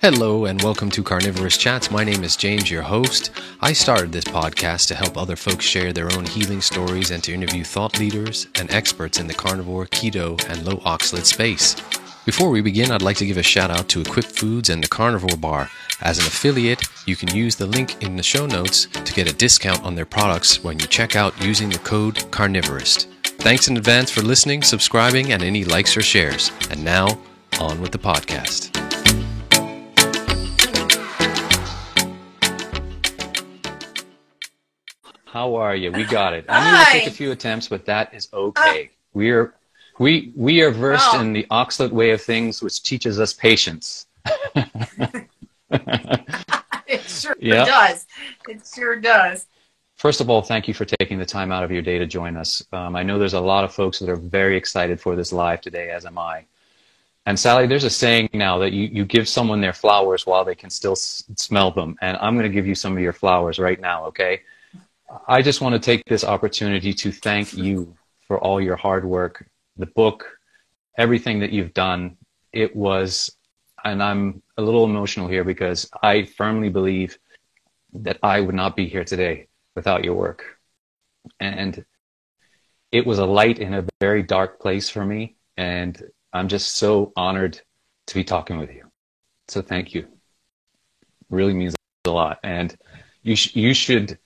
Hello and welcome to Carnivorist Chats. My name is James, your host. I started this podcast to help other folks share their own healing stories and to interview thought leaders and experts in the carnivore, keto, and low oxalate space. Before we begin, I'd like to give a shout out to Equip Foods and the Carnivore Bar. As an affiliate, you can use the link in the show notes to get a discount on their products when you check out using the code Carnivorist. Thanks in advance for listening, subscribing, and any likes or shares. And now, on with the podcast. How are you? We got it. I'm going to take a few attempts, but that is okay. We are we we are versed oh. in the oxalate way of things, which teaches us patience. it sure does. It sure does. First of all, thank you for taking the time out of your day to join us. Um, I know there's a lot of folks that are very excited for this live today, as am I. And Sally, there's a saying now that you, you give someone their flowers while they can still s- smell them. And I'm going to give you some of your flowers right now, okay? I just want to take this opportunity to thank you for all your hard work, the book, everything that you've done. It was, and I'm a little emotional here because I firmly believe that I would not be here today without your work. And it was a light in a very dark place for me. And I'm just so honored to be talking with you. So thank you. Really means a lot. And you, sh- you should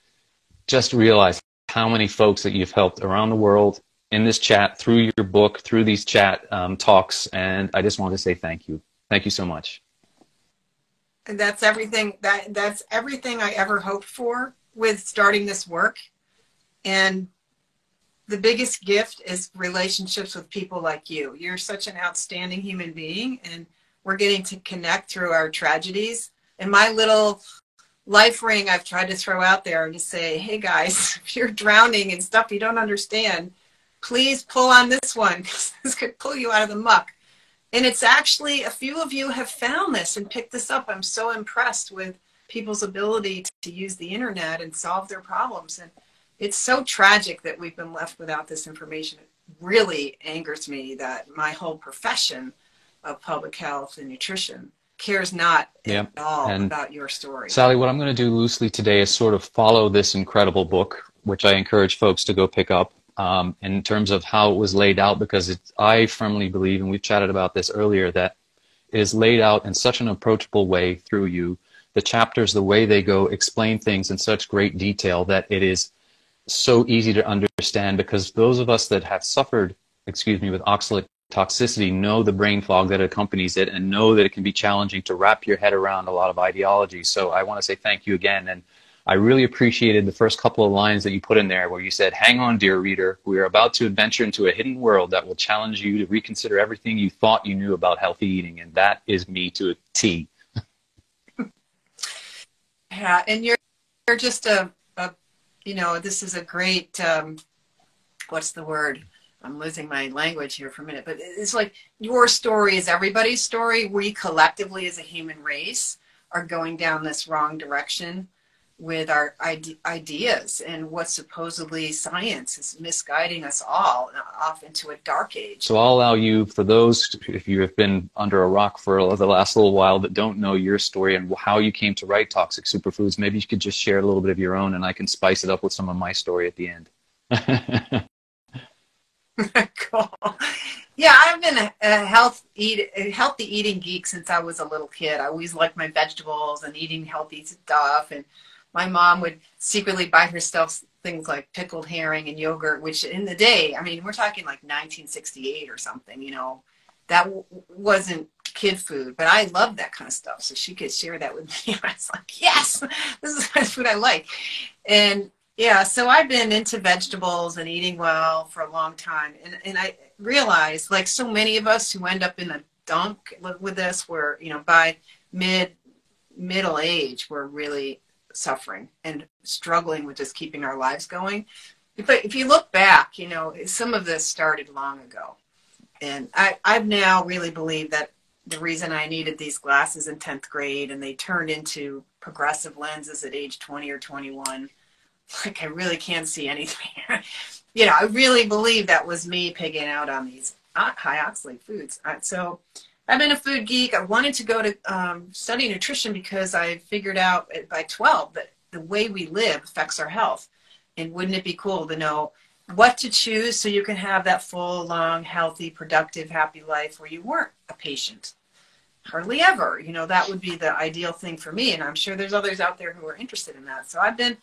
just realize how many folks that you've helped around the world in this chat, through your book, through these chat um, talks. And I just want to say thank you. Thank you so much. And that's everything that that's everything I ever hoped for with starting this work. And the biggest gift is relationships with people like you. You're such an outstanding human being and we're getting to connect through our tragedies. And my little life ring I've tried to throw out there and to say, hey guys, if you're drowning in stuff you don't understand, please pull on this one because this could pull you out of the muck. And it's actually a few of you have found this and picked this up. I'm so impressed with people's ability to use the internet and solve their problems. And it's so tragic that we've been left without this information. It really angers me that my whole profession of public health and nutrition cares not at all and about your story. Sally, what I'm going to do loosely today is sort of follow this incredible book, which I encourage folks to go pick up um, in terms of how it was laid out, because I firmly believe, and we've chatted about this earlier, that it is laid out in such an approachable way through you. The chapters, the way they go, explain things in such great detail that it is so easy to understand because those of us that have suffered, excuse me, with oxalate toxicity know the brain fog that accompanies it and know that it can be challenging to wrap your head around a lot of ideology. So I want to say thank you again. And I really appreciated the first couple of lines that you put in there where you said, Hang on, dear reader, we are about to adventure into a hidden world that will challenge you to reconsider everything you thought you knew about healthy eating. And that is me to a T. yeah, and you're, you're just a, a, you know, this is a great, um, what's the word? I'm losing my language here for a minute, but it's like your story is everybody's story. We collectively, as a human race, are going down this wrong direction with our ide- ideas and what supposedly science is misguiding us all uh, off into a dark age. So I'll allow you, for those, if you have been under a rock for the last little while that don't know your story and how you came to write Toxic Superfoods, maybe you could just share a little bit of your own and I can spice it up with some of my story at the end. cool. Yeah, I've been a, health eat a healthy eating geek since I was a little kid. I always liked my vegetables and eating healthy stuff. And my mom would secretly buy herself things like pickled herring and yogurt, which in the day, I mean, we're talking like 1968 or something. You know, that w- wasn't kid food, but I loved that kind of stuff. So she could share that with me. I was like, yes, this is the food I like. And yeah, so I've been into vegetables and eating well for a long time. And, and I realized, like so many of us who end up in a dunk with this, where, you know, by mid middle age, we're really suffering and struggling with just keeping our lives going. But if you look back, you know, some of this started long ago. And I, I've now really believed that the reason I needed these glasses in 10th grade and they turned into progressive lenses at age 20 or 21 like I really can't see anything. you know, I really believe that was me pigging out on these high oxalate foods. So I've been a food geek. I wanted to go to um, study nutrition because I figured out by 12 that the way we live affects our health. And wouldn't it be cool to know what to choose so you can have that full, long, healthy, productive, happy life where you weren't a patient? Hardly ever. You know, that would be the ideal thing for me. And I'm sure there's others out there who are interested in that. So I've been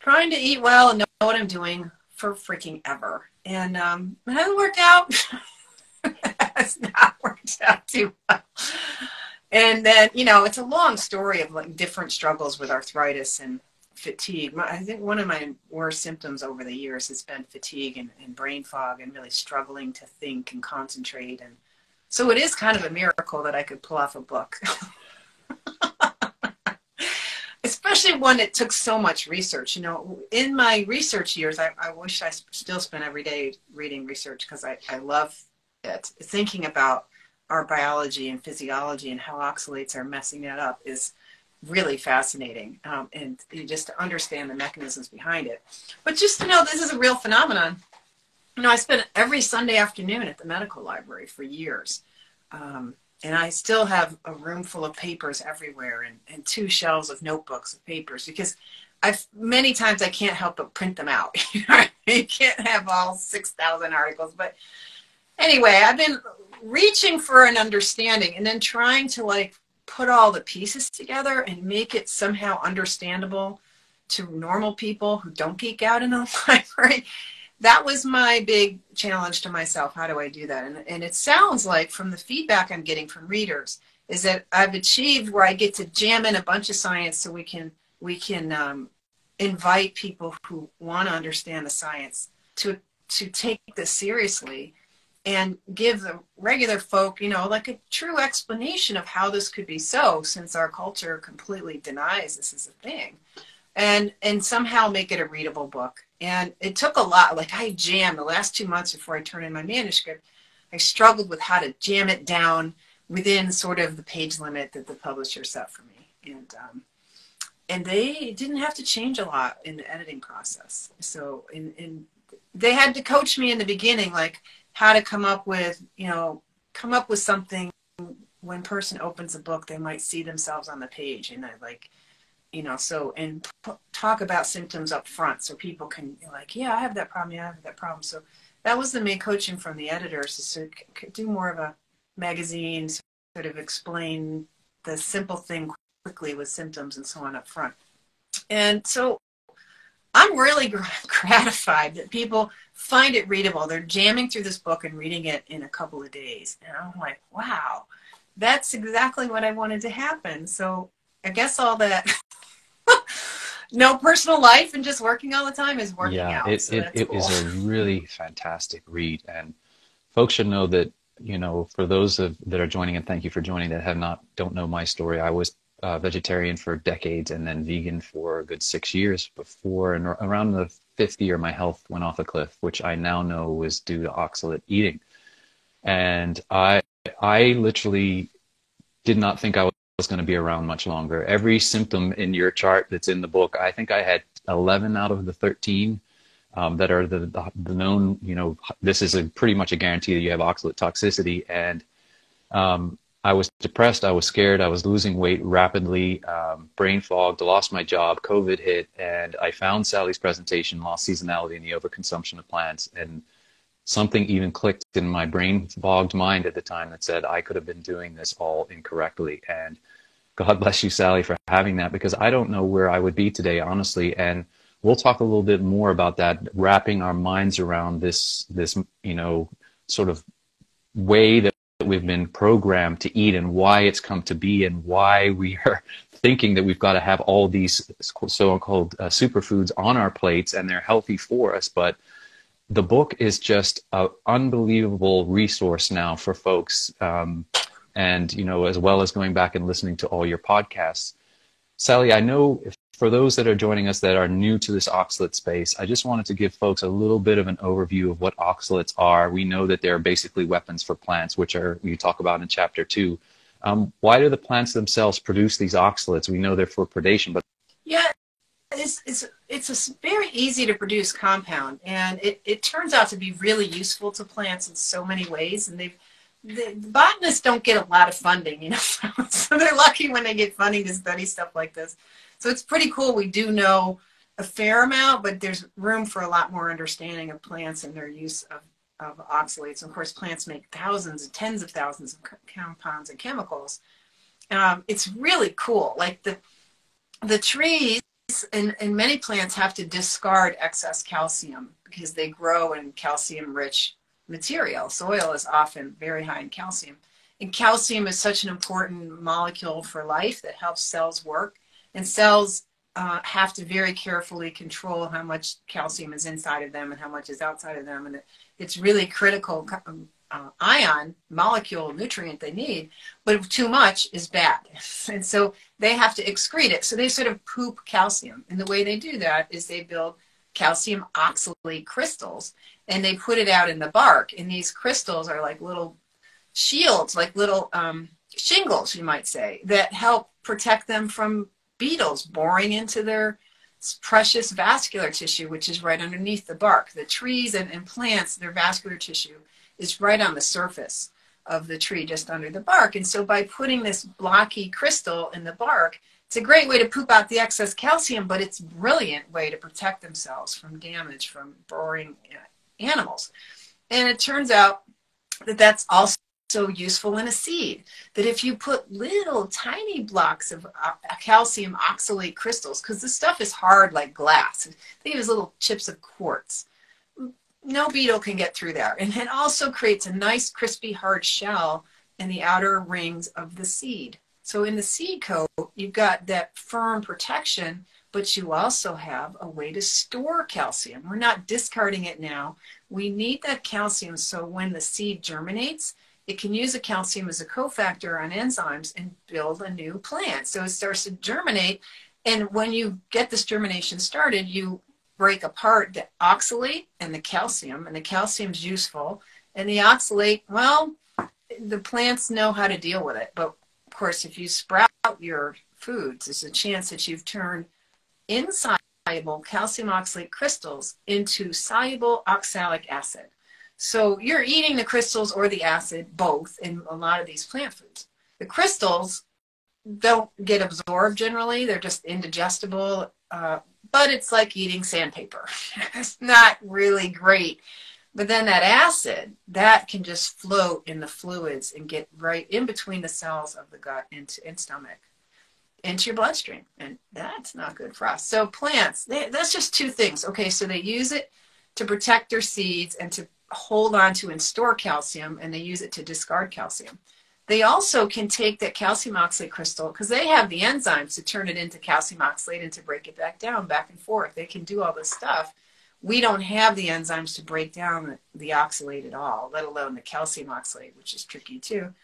trying to eat well and know what I'm doing for freaking ever. And um, it hasn't worked out. it's not worked out too well. And then, you know, it's a long story of like different struggles with arthritis and fatigue. I think one of my worst symptoms over the years has been fatigue and, and brain fog and really struggling to think and concentrate. And so it is kind of a miracle that I could pull off a book. Especially one that took so much research. You know, in my research years, I, I wish I still spent every day reading research because I, I love it. Thinking about our biology and physiology and how oxalates are messing that up is really fascinating um, and just to understand the mechanisms behind it but just to know this is a real phenomenon you know i spent every sunday afternoon at the medical library for years um, and i still have a room full of papers everywhere and, and two shelves of notebooks of papers because I've many times I can't help but print them out. you can't have all six thousand articles, but anyway, I've been reaching for an understanding and then trying to like put all the pieces together and make it somehow understandable to normal people who don't geek out in the library. That was my big challenge to myself. How do I do that? And, and it sounds like from the feedback I'm getting from readers is that I've achieved where I get to jam in a bunch of science so we can we can um, invite people who want to understand the science to to take this seriously and give the regular folk, you know, like a true explanation of how this could be so, since our culture completely denies this is a thing, and and somehow make it a readable book. And it took a lot. Like I jammed the last two months before I turned in my manuscript. I struggled with how to jam it down within sort of the page limit that the publisher set for me, and um, and they didn't have to change a lot in the editing process. So in in they had to coach me in the beginning, like how to come up with, you know, come up with something when person opens a book, they might see themselves on the page and I like, you know, so, and p- talk about symptoms up front so people can like, yeah, I have that problem. Yeah, I have that problem. So that was the main coaching from the editors is to do more of a magazine, sort of explain the simple thing quickly with symptoms and so on up front. And so I'm really gratified that people find it readable. They're jamming through this book and reading it in a couple of days. And I'm like, wow, that's exactly what I wanted to happen. So I guess all that no personal life and just working all the time is working yeah, out. It, so it, it cool. is a really fantastic read. And folks should know that, you know, for those of, that are joining, and thank you for joining that have not, don't know my story, I was uh, vegetarian for decades and then vegan for a good six years before and around the fifth year my health went off a cliff which i now know was due to oxalate eating and i i literally did not think i was going to be around much longer every symptom in your chart that's in the book i think i had 11 out of the 13 um, that are the, the, the known you know this is a pretty much a guarantee that you have oxalate toxicity and um, I was depressed. I was scared. I was losing weight rapidly, um, brain fogged, lost my job, COVID hit, and I found Sally's presentation, Lost Seasonality and the Overconsumption of Plants. And something even clicked in my brain fogged mind at the time that said I could have been doing this all incorrectly. And God bless you, Sally, for having that because I don't know where I would be today, honestly. And we'll talk a little bit more about that, wrapping our minds around this, this, you know, sort of way that we've been programmed to eat and why it's come to be and why we are thinking that we've got to have all these so-called uh, superfoods on our plates and they're healthy for us but the book is just an unbelievable resource now for folks um, and you know as well as going back and listening to all your podcasts sally i know if for those that are joining us that are new to this oxalate space, I just wanted to give folks a little bit of an overview of what oxalates are. We know that they're basically weapons for plants, which are you talk about in chapter two. Um, why do the plants themselves produce these oxalates? We know they're for predation, but yeah, it's it's it's a very easy to produce compound, and it, it turns out to be really useful to plants in so many ways. And they've the, botanists don't get a lot of funding, you know, so they're lucky when they get funding to study stuff like this. So it's pretty cool. We do know a fair amount, but there's room for a lot more understanding of plants and their use of, of oxalates. And of course, plants make thousands and tens of thousands of compounds and chemicals. Um, it's really cool. Like the the trees and, and many plants have to discard excess calcium because they grow in calcium rich material. Soil is often very high in calcium. And calcium is such an important molecule for life that helps cells work. And cells uh, have to very carefully control how much calcium is inside of them and how much is outside of them. And it, it's really critical um, uh, ion, molecule, nutrient they need, but too much is bad. And so they have to excrete it. So they sort of poop calcium. And the way they do that is they build calcium oxalate crystals and they put it out in the bark. And these crystals are like little shields, like little um, shingles, you might say, that help protect them from beetles boring into their precious vascular tissue, which is right underneath the bark. The trees and, and plants, their vascular tissue is right on the surface of the tree, just under the bark. And so by putting this blocky crystal in the bark, it's a great way to poop out the excess calcium, but it's a brilliant way to protect themselves from damage from boring uh, animals. And it turns out that that's also so useful in a seed that if you put little tiny blocks of uh, calcium oxalate crystals, because the stuff is hard like glass, think of as little chips of quartz. No beetle can get through there. And it also creates a nice, crispy, hard shell in the outer rings of the seed. So in the seed coat, you've got that firm protection, but you also have a way to store calcium. We're not discarding it now. We need that calcium so when the seed germinates, it can use a calcium as a cofactor on enzymes and build a new plant. So it starts to germinate. And when you get this germination started, you break apart the oxalate and the calcium, and the calcium's useful. And the oxalate, well, the plants know how to deal with it. But of course, if you sprout your foods, there's a chance that you've turned insoluble calcium oxalate crystals into soluble oxalic acid. So you're eating the crystals or the acid, both, in a lot of these plant foods. The crystals don't get absorbed generally, they're just indigestible, uh, but it's like eating sandpaper. it's not really great. But then that acid, that can just float in the fluids and get right in between the cells of the gut into and stomach into your bloodstream. And that's not good for us. So plants, they, that's just two things. Okay, so they use it to protect their seeds and to hold on to and store calcium, and they use it to discard calcium. They also can take that calcium oxalate crystal because they have the enzymes to turn it into calcium oxalate and to break it back down, back and forth. They can do all this stuff. We don't have the enzymes to break down the, oxalate at all, let alone the calcium oxalate, which is tricky too.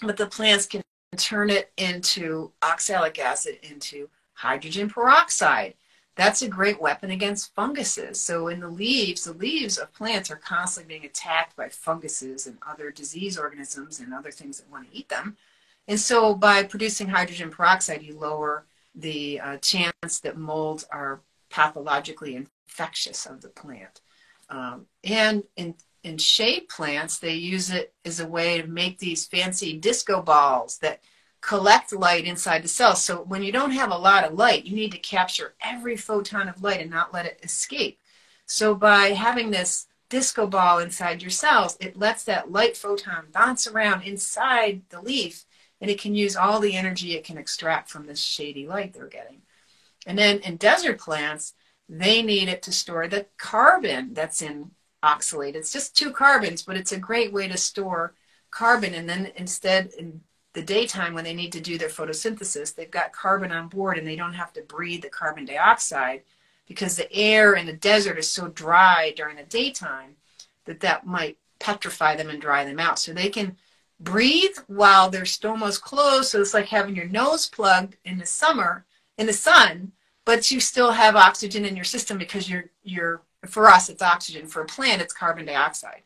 But the plants can turn it into oxalic acid into hydrogen peroxide that's a great weapon against funguses. So in the leaves, the leaves of plants are constantly being attacked by funguses and other disease organisms and other things that want to eat them. And so by producing hydrogen peroxide, you lower the uh, chance that molds are pathologically infectious of the plant. Um, and in, in shade plants, they use it as a way to make these fancy disco balls that collect light inside the cell. So when you don't have a lot of light, you need to capture every photon of light and not let it escape. So by having this disco ball inside your cells, it lets that light photon bounce around inside the leaf and it can use all the energy it can extract from this shady light they're getting. And then in desert plants, they need it to store the carbon that's in oxalate. It's just two carbons, but it's a great way to store carbon. And then instead, in the daytime when they need to do their photosynthesis, they've got carbon on board and they don't have to breathe the carbon dioxide because the air in the desert is so dry during the daytime that that might petrify them and dry them out. So they can breathe while their stoma's closed. So it's like having your nose plugged in the summer in the sun, but you still have oxygen in your system because you're you're for us it's oxygen. For a plant it's carbon dioxide.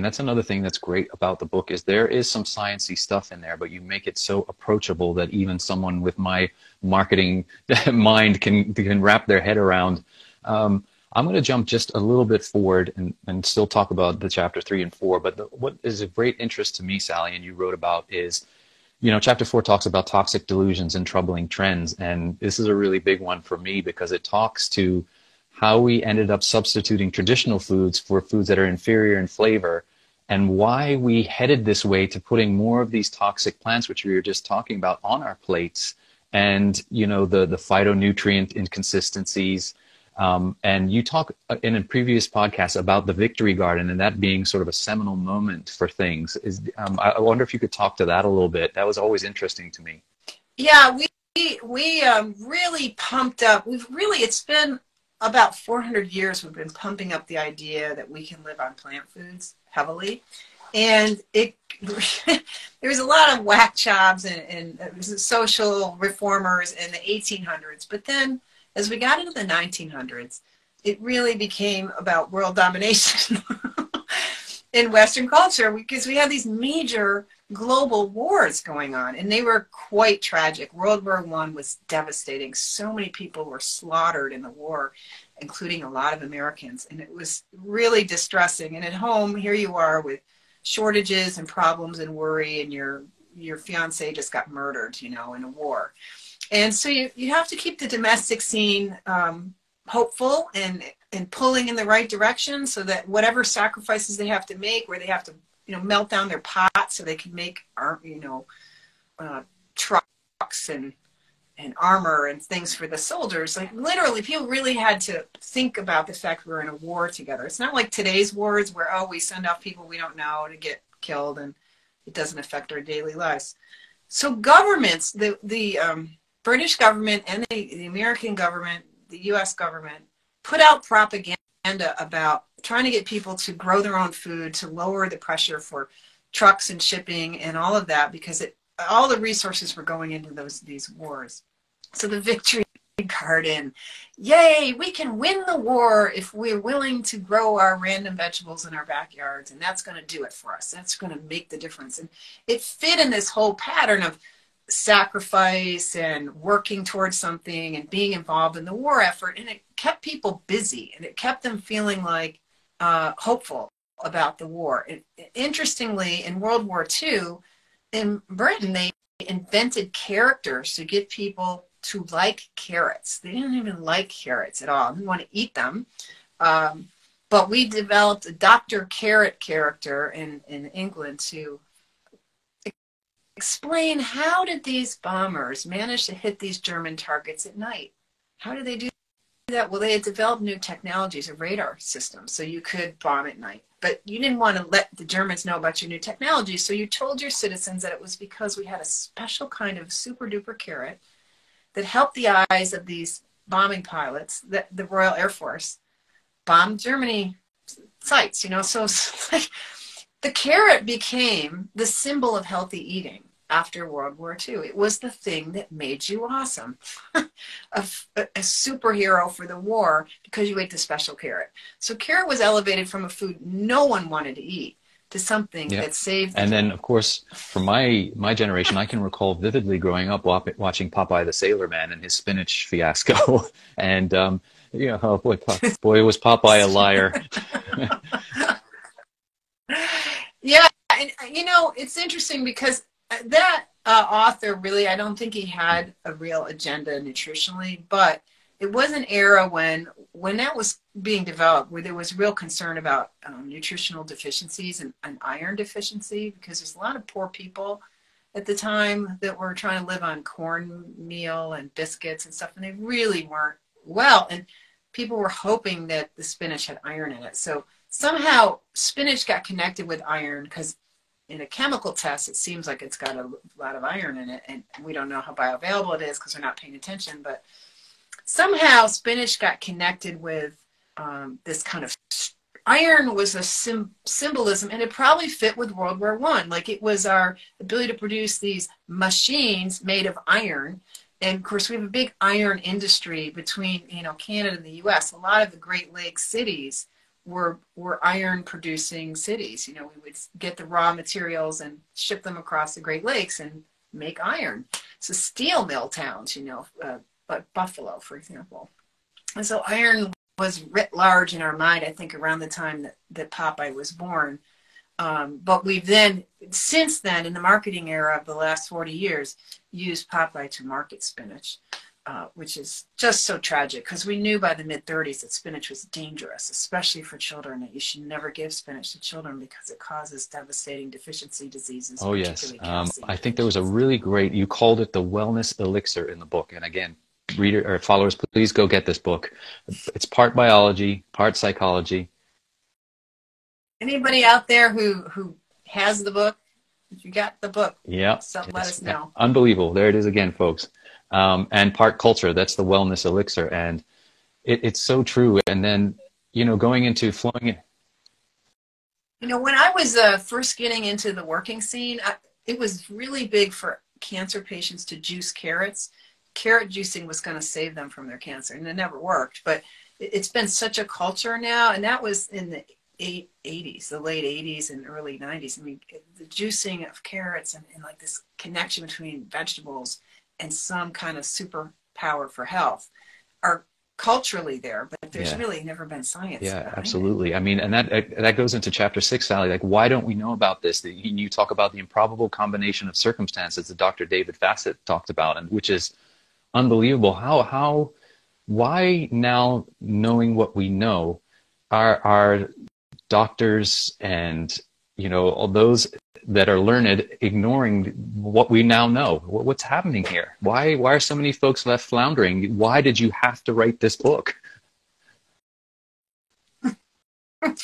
And that's another thing that's great about the book is there is some sciencey stuff in there, but you make it so approachable that even someone with my marketing mind can can wrap their head around. Um, I'm going to jump just a little bit forward and, and still talk about the chapter three and four. But the, what is of great interest to me, Sally, and you wrote about is, you know, chapter four talks about toxic delusions and troubling trends. And this is a really big one for me because it talks to how we ended up substituting traditional foods for foods that are inferior in flavor and why we headed this way to putting more of these toxic plants, which we were just talking about, on our plates. And, you know, the, the phytonutrient inconsistencies, um, and you talk uh, in a previous podcast about the victory garden and that being sort of a seminal moment for things. Is um, I wonder if you could talk to that a little bit. That was always interesting to me. Yeah, we we um, really pumped up. We've really it's been about 400 years we've been pumping up the idea that we can live on plant foods heavily, and it there was a lot of whack jobs and, and social reformers in the 1800s, but then as we got into the 1900s, it really became about world domination in Western culture because we had these major global wars going on, and they were quite tragic. World War One was devastating. So many people were slaughtered in the war, including a lot of Americans, and it was really distressing. And at home, here you are with shortages and problems and worry, and your your fiance just got murdered, you know, in a war. And so you, you have to keep the domestic scene um, hopeful and and pulling in the right direction so that whatever sacrifices they have to make, where they have to you know melt down their pots so they can make you know uh, trucks and and armor and things for the soldiers. Like literally, people really had to think about the fact we were in a war together. It's not like today's wars where oh we send off people we don't know to get killed and it doesn't affect our daily lives. So governments, the the um, British government and the, the American government, the U.S. government, put out propaganda about trying to get people to grow their own food, to lower the pressure for trucks and shipping and all of that, because it, all the resources were going into those these wars. So the victory garden, yay! We can win the war if we're willing to grow our random vegetables in our backyards, and that's going to do it for us. That's going to make the difference. And it fit in this whole pattern of sacrifice and working towards something and being involved in the war effort. And it kept people busy and it kept them feeling like uh, hopeful about the war. It, interestingly, in World War II, in Britain, they invented characters to get people to like carrots. They didn't even like carrots at all. They didn't want to eat them. Um, but we developed a Dr. Carrot character in, in England to explain how did these bombers manage to hit these German targets at night? How did they do that? Well, they had developed new technologies, a radar system, so you could bomb at night. But you didn't want to let the Germans know about your new technology, so you told your citizens that it was because we had a special kind of super duper carrot that helped the eyes of these bombing pilots, that the Royal Air Force, bomb Germany sites, you know. So like, the carrot became the symbol of healthy eating after World War II. It was the thing that made you awesome. a, a, superhero for the war because you ate the special carrot. So carrot was elevated from a food no one wanted to eat to something yeah. that saved. And then, of course, for my my generation, I can recall vividly growing up watching Popeye the Sailor Man and his spinach fiasco. and um, you know, oh boy, boy, was Popeye a liar. yeah, and you know, it's interesting because that uh, author really, I don't think he had a real agenda nutritionally, but it was an era when when that was being developed where there was real concern about um, nutritional deficiencies and, and, iron deficiency because there's a lot of poor people at the time that were trying to live on cornmeal and biscuits and stuff and they really weren't well and people were hoping that the spinach had iron in it so somehow spinach got connected with iron because in a chemical test, it seems like it's got a lot of iron in it, and we don't know how bioavailable it is because we're not paying attention. But somehow, spinach got connected with um, this kind of iron was a sim- symbolism, and it probably fit with World War One. Like it was our ability to produce these machines made of iron. And of course, we have a big iron industry between you know Canada and the U.S. A lot of the Great Lakes cities were were iron producing cities. You know, we would get the raw materials and ship them across the Great Lakes and make iron. So steel mill towns, you know, uh, but Buffalo, for example. And so iron was writ large in our mind, I think, around the time that, that Popeye was born. Um, but we've then, since then, in the marketing era of the last 40 years, used Popeye to market spinach, uh, which is just so tragic because we knew by the mid 30s that spinach was dangerous, especially for children, that you should never give spinach to children because it causes devastating deficiency diseases. Oh, yes. Um, I think there was a really great, you called it the wellness elixir in the book. And again, reader or followers, please go get this book. It's part biology, part psychology Anybody out there who who has the book? You got the book, yeah, so let us know. Unbelievable. There it is again, folks. Um, and part culture. That's the wellness elixir, and it, it's so true. And then you know, going into flowing. In, you know, when I was uh, first getting into the working scene, I, it was really big for cancer patients to juice carrots. Carrot juicing was going to save them from their cancer, and it never worked. But it's been such a culture now, and that was in the eight, 80s, the late 80s and early 90s. I mean, the juicing of carrots and, and like this connection between vegetables and some kind of superpower for health are culturally there, but there's yeah. really never been science. Yeah, absolutely. It. I mean, and that that goes into chapter six, Sally. Like, why don't we know about this? You talk about the improbable combination of circumstances that Dr. David Fassett talked about, and which is unbelievable. How how why now knowing what we know are are doctors and you know all those that are learned ignoring what we now know? What's happening here? Why why are so many folks left floundering? Why did you have to write this book?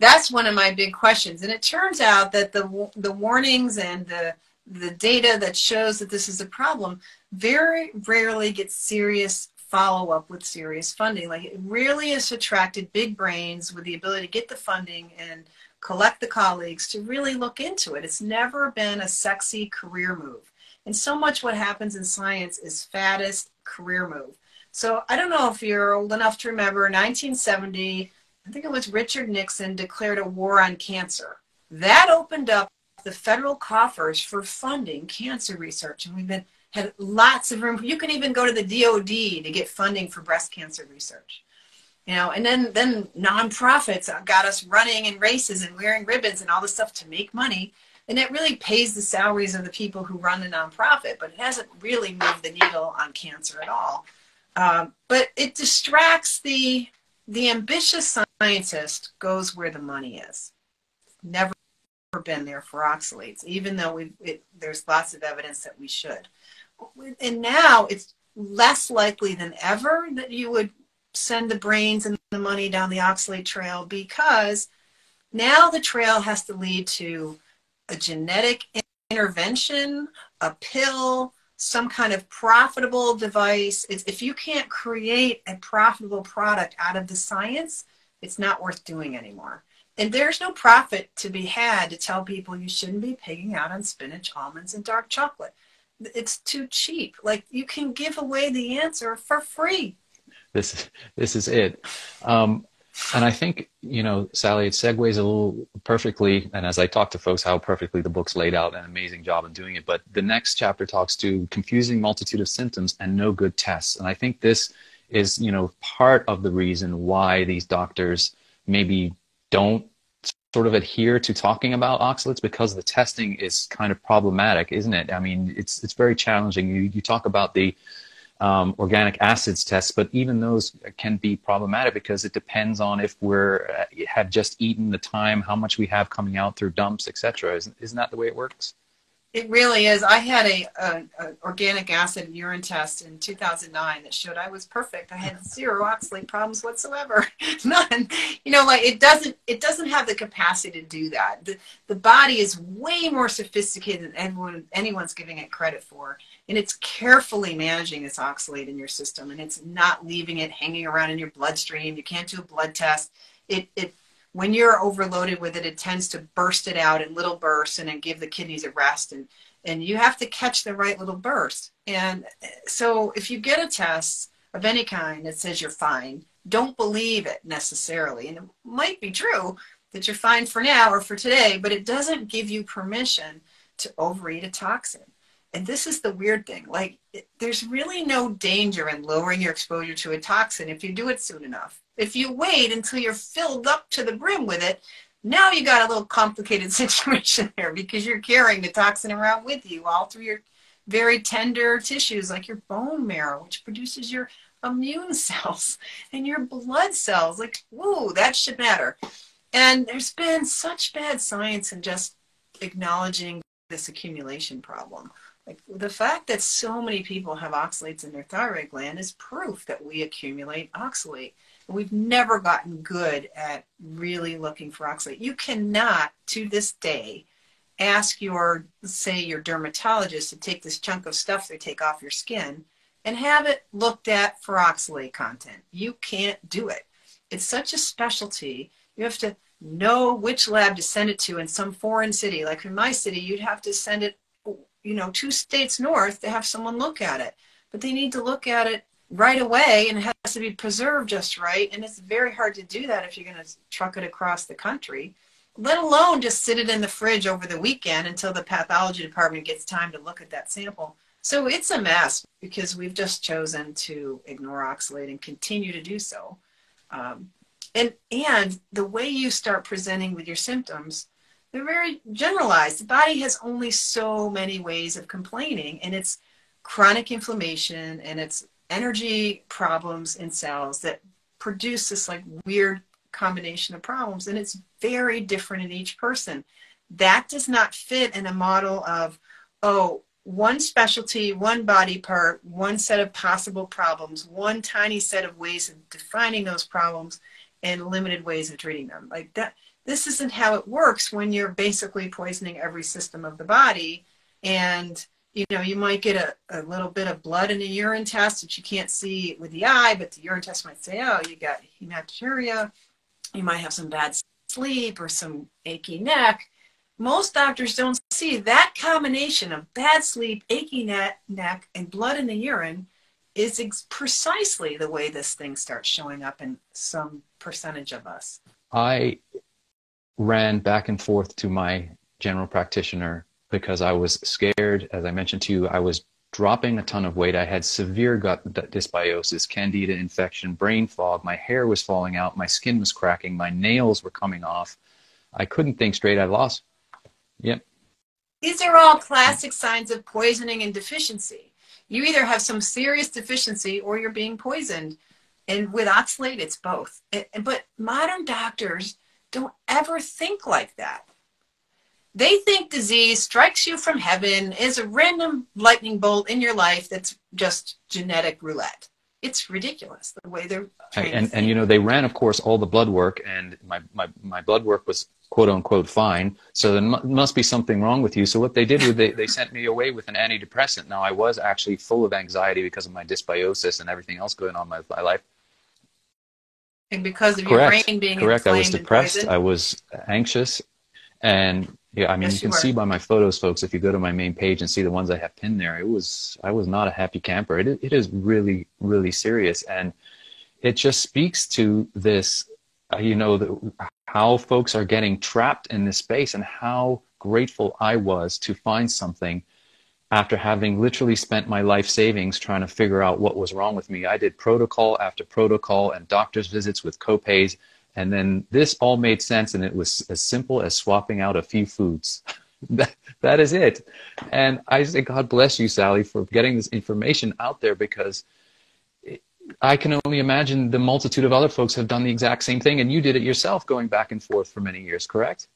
That's one of my big questions. And it turns out that the the warnings and the the data that shows that this is a problem very rarely gets serious follow up with serious funding. Like it really has attracted big brains with the ability to get the funding and collect the colleagues to really look into it. It's never been a sexy career move. And so much what happens in science is fattest career move. So I don't know if you're old enough to remember 1970, I think it was Richard Nixon declared a war on cancer. That opened up the federal coffers for funding cancer research. And we've been had lots of room. You can even go to the DOD to get funding for breast cancer research. You know, and then then nonprofits got us running in races and wearing ribbons and all this stuff to make money. And it really pays the salaries of the people who run the nonprofit, but it hasn't really moved the needle on cancer at all. Um, but it distracts the the ambitious scientist goes where the money is. Never been there for oxalates, even though we there's lots of evidence that we should and now it's less likely than ever that you would send the brains and the money down the oxalate trail because now the trail has to lead to a genetic intervention, a pill, some kind of profitable device. If you can't create a profitable product out of the science, it's not worth doing anymore. And there's no profit to be had to tell people you shouldn't be pigging out on spinach, almonds, and dark chocolate it's too cheap. Like you can give away the answer for free. This is this is it. Um, and I think you know, Sally, it segues a little perfectly. And as I talk to folks, how perfectly the book's laid out, an amazing job in doing it. But the next chapter talks to confusing multitude of symptoms and no good tests. And I think this is you know part of the reason why these doctors maybe don't sort of adhere to talking about oxalates because the testing is kind of problematic, isn't it? I mean, it's it's very challenging. You you talk about the um, organic acids tests, but even those can be problematic because it depends on if we're uh, have just eaten the time, how much we have coming out through dumps, etc. Isn't isn't that the way it works? It really is. I had a, a, a, organic acid urine test in 2009 that showed I was perfect. I had zero oxalate problems whatsoever, none. You know, like it doesn't it doesn't have the capacity to do that. The the body is way more sophisticated than anyone anyone's giving it credit for, and it's carefully managing this oxalate in your system, and it's not leaving it hanging around in your bloodstream. You can't do a blood test. It it when you're overloaded with it, it tends to burst it out in little bursts and then give the kidneys a rest. And, and you have to catch the right little burst. And so if you get a test of any kind that says you're fine, don't believe it necessarily. And it might be true that you're fine for now or for today, but it doesn't give you permission to overeat a toxin. And this is the weird thing like it, there's really no danger in lowering your exposure to a toxin if you do it soon enough. If you wait until you're filled up to the brim with it now you got a little complicated situation there because you're carrying the toxin around with you all through your very tender tissues like your bone marrow which produces your immune cells and your blood cells. Like whoa that should matter. And there's been such bad science in just acknowledging this accumulation problem like the fact that so many people have oxalates in their thyroid gland is proof that we accumulate oxalate. We've never gotten good at really looking for oxalate. You cannot, to this day, ask your, say, your dermatologist to take this chunk of stuff they take off your skin and have it looked at for oxalate content. You can't do it. It's such a specialty. You have to know which lab to send it to in some foreign city. Like in my city, you'd have to send it you know, two states north to have someone look at it. But they need to look at it right away and it has to be preserved just right. And it's very hard to do that if you're going to truck it across the country, let alone just sit it in the fridge over the weekend until the pathology department gets time to look at that sample. So it's a mess because we've just chosen to ignore oxalate and continue to do so. Um, and, and the way you start presenting with your symptoms they're very generalized. The body has only so many ways of complaining, and it's chronic inflammation and it's energy problems in cells that produce this like weird combination of problems, and it's very different in each person. That does not fit in a model of, oh, one specialty, one body part, one set of possible problems, one tiny set of ways of defining those problems, and limited ways of treating them. Like that this isn't how it works when you're basically poisoning every system of the body. And you know you might get a, a little bit of blood in a urine test that you can't see with the eye but the urine test might say oh you got hematuria you might have some bad sleep or some achy neck. Most doctors don't see that combination of bad sleep achy neck, neck and blood in the urine is ex- precisely the way this thing starts showing up in some percentage of us. I ran back and forth to my general practitioner because I was scared. As I mentioned to you, I was dropping a ton of weight. I had severe gut dysbiosis, candida infection, brain fog. My hair was falling out. My skin was cracking. My nails were coming off. I couldn't think straight. I lost. Yep. These are all classic signs of poisoning and deficiency. You either have some serious deficiency or you're being poisoned. And with oxalate, it's both. But modern doctors don't ever think like that. They think disease strikes you from heaven, is a random lightning bolt in your life that's just genetic roulette. It's ridiculous the way they're and and you know they ran of course all the blood work and my my my blood work was quote unquote fine. So there must be something wrong with you. So what they did was they, they sent me away with an antidepressant. Now i was actually full of anxiety because of my dysbiosis and everything else going on in my, my life and because of correct. your brain being correct. I was depressed. i was anxious. And yeah i mean yes, you can you see by my photos folks if you go to my main page and see the ones i have pinned there it was i was not a happy camper. It, it is really really serious. And it just speaks to this uh, you know the, how folks are getting trapped in this space and how grateful i was to find something after having literally spent my life savings trying to figure out what was wrong with me. I did protocol after protocol and doctor's visits with copays. And then this all made sense, and it was as simple as swapping out a few foods. that, that is it. And I say, God bless you, Sally, for getting this information out there because I can only imagine the multitude of other folks have done the exact same thing, and you did it yourself going back and forth for many years, correct?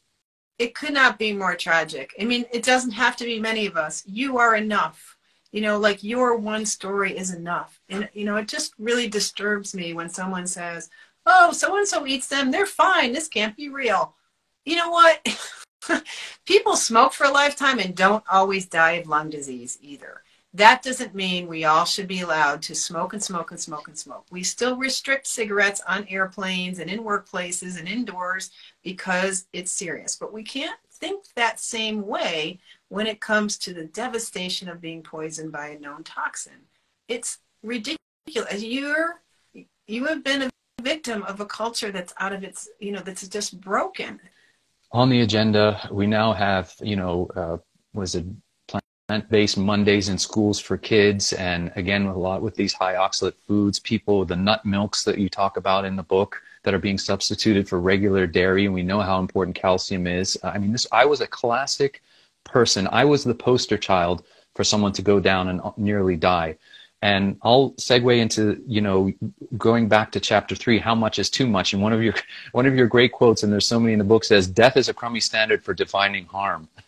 It could not be more tragic. I mean, it doesn't have to be many of us. You are enough. You know, like your one story is enough. And, you know, it just really disturbs me when someone says, oh, so and so eats them. They're fine. This can't be real. You know what? People smoke for a lifetime and don't always die of lung disease either that doesn't mean we all should be allowed to smoke and smoke and smoke and smoke. We still restrict cigarettes on airplanes and in workplaces and indoors because it's serious. But we can't think that same way when it comes to the devastation of being poisoned by a known toxin. It's ridiculous. You're you have been a victim of a culture that's out of its, you know, that's just broken. On the agenda, we now have, you know, uh, was it plant-based Mondays in schools for kids, and again, a lot with these high oxalate foods. People, the nut milks that you talk about in the book that are being substituted for regular dairy, and we know how important calcium is. Uh, I mean, this. I was a classic person. I was the poster child for someone to go down and uh, nearly die. And I'll segue into, you know, going back to chapter three, how much is too much? And one of your, one of your great quotes, and there's so many in the book, says, "Death is a crummy standard for defining harm."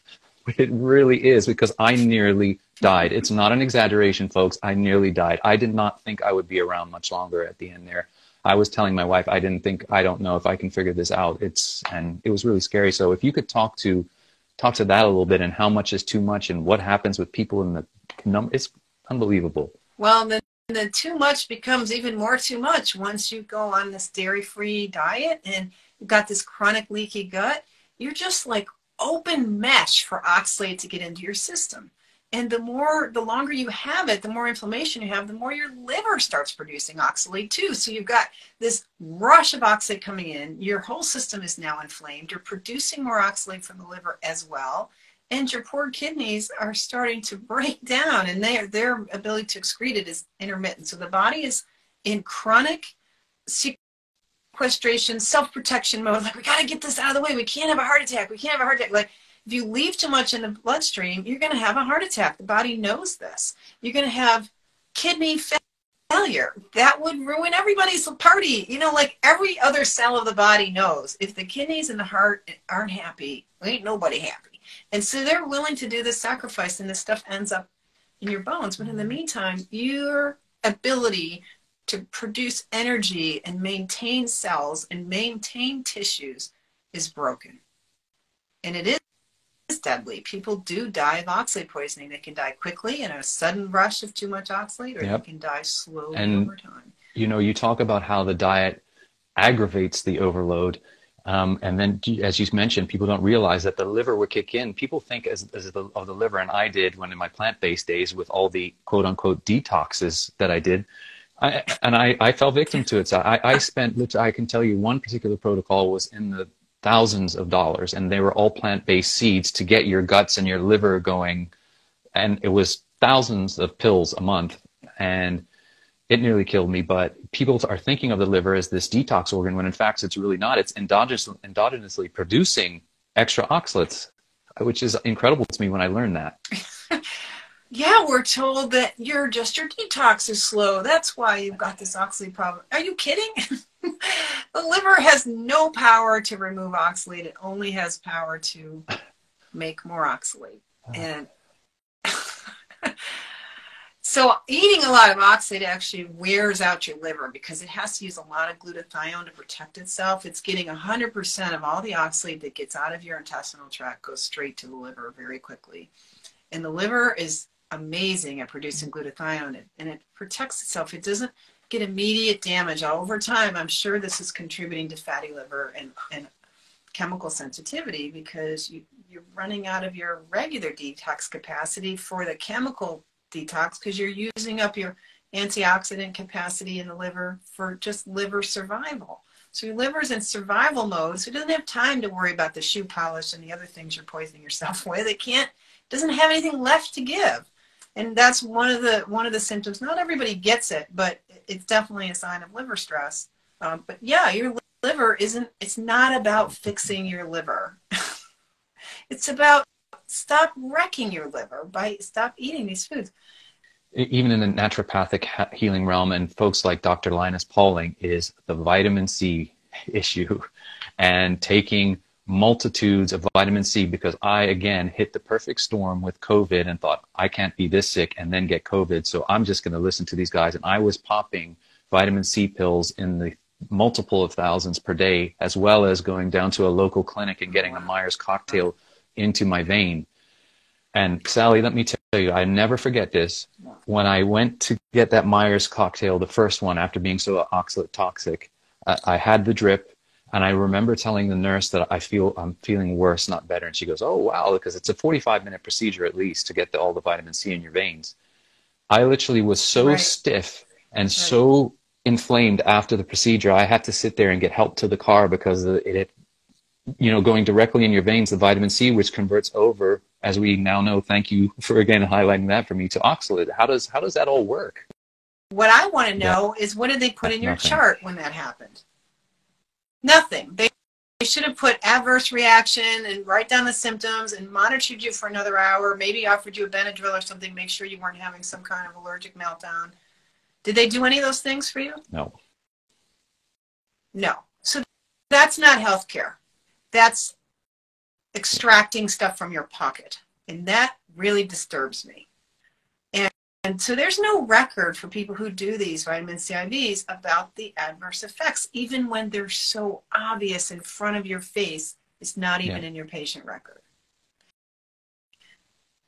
It really is because I nearly died. It's not an exaggeration, folks. I nearly died. I did not think I would be around much longer at the end there. I was telling my wife, I didn't think, I don't know if I can figure this out. It's, and it was really scary. So if you could talk to, talk to that a little bit and how much is too much and what happens with people in the number, it's unbelievable. Well, the, the too much becomes even more too much once you go on this dairy free diet and you've got this chronic leaky gut. You're just like open mesh for oxalate to get into your system. And the more, the longer you have it, the more inflammation you have, the more your liver starts producing oxalate too. So you've got this rush of oxalate coming in. Your whole system is now inflamed. You're producing more oxalate from the liver as well. And your poor kidneys are starting to break down and their their ability to excrete it is intermittent. So the body is in chronic sequestration, self-protection mode. Like, we got to get this out of the way. We can't have a heart attack. We can't have a heart attack. Like, if you leave too much in the bloodstream, you're going to have a heart attack. The body knows this. You're going to have kidney failure. That would ruin everybody's party. You know, like every other cell of the body knows if the kidneys and the heart aren't happy, ain't nobody happy. And so they're willing to do this sacrifice, and this stuff ends up in your bones. But in the meantime, your ability to produce energy and maintain cells and maintain tissues is broken. And it is deadly. People do die of oxalate poisoning. They can die quickly in a sudden rush of too much oxalate, or yep. they can die slowly and, over time. You know, you talk about how the diet aggravates the overload. Um, and then, as you mentioned, people don't realize that the liver would kick in. People think as, as the, of the liver, and I did when in my plant-based days with all the quote-unquote detoxes that I did. I, and I, I fell victim to it. So I, I spent, I can tell you one particular protocol was in the thousands of dollars, and they were all plant-based seeds to get your guts and your liver going, and it was thousands of pills a month, and it nearly killed me. But people are thinking of the liver as this detox organ, when in fact it's really not. It's endogenous, endogenously producing extra oxalates, which is incredible to me when I learned that. yeah, we're told that you're just your detox is slow. That's why you've got this oxalate problem. Are you kidding? the liver has no power to remove oxalate. It only has power to make more oxalate. Uh-huh. And so eating a lot of oxalate actually wears out your liver because it has to use a lot of glutathione to protect itself. It's getting 100% of all the oxalate that gets out of your intestinal tract goes straight to the liver very quickly. And the liver is amazing at producing glutathione and it protects itself. It doesn't get immediate damage over time. I'm sure this is contributing to fatty liver and, and chemical sensitivity because you, you're running out of your regular detox capacity for the chemical detox because you're using up your antioxidant capacity in the liver for just liver survival. So your liver's in survival mode, so it doesn't have time to worry about the shoe polish and the other things you're poisoning yourself with. It can't, doesn't have anything left to give and that's one of the one of the symptoms. Not everybody gets it, but it's definitely a sign of liver stress. Um, but yeah, your liver isn't. It's not about fixing your liver. it's about stop wrecking your liver by stop eating these foods. Even in the naturopathic healing realm, and folks like Dr. Linus Pauling, is the vitamin C issue, and taking multitudes of vitamin C because I, again, hit the perfect storm with COVID and thought, I can't be this sick and then get COVID. So I'm just going to listen to these guys. And I was popping vitamin C pills in the multiple of thousands per day, as well as going down to a local clinic and getting a Myers cocktail into my vein. And Sally, let me tell you, I never forget this. When I went to get that Myers cocktail, the first one after being so oxalate toxic, I had the drip and I remember telling the nurse that I feel I'm feeling worse, not better. And she goes, "Oh wow," because it's a 45 minute procedure at least to get the, all the vitamin C in your veins. I literally was so right. stiff and right. so inflamed after the procedure. I had to sit there and get help to the car because it had, you know, going directly in your veins, the vitamin C, which converts over as we now know, thank you for again highlighting that for me to oxalate. How does how does that all work? What I want to know yeah. is what did they put in your Nothing. chart when that happened? Nothing. They, they should have put adverse reaction and write down the symptoms and monitored you for another hour, maybe offered you a Benadryl or something, make sure you weren't having some kind of allergic meltdown. Did they do any of those things for you? No. No. So that's not healthcare. That's extracting stuff from your pocket. And that really disturbs me. And, so there's no record for people who do these vitamin C IVs about the adverse effects, even when they're so obvious in front of your face. It's not even yeah. in your patient record.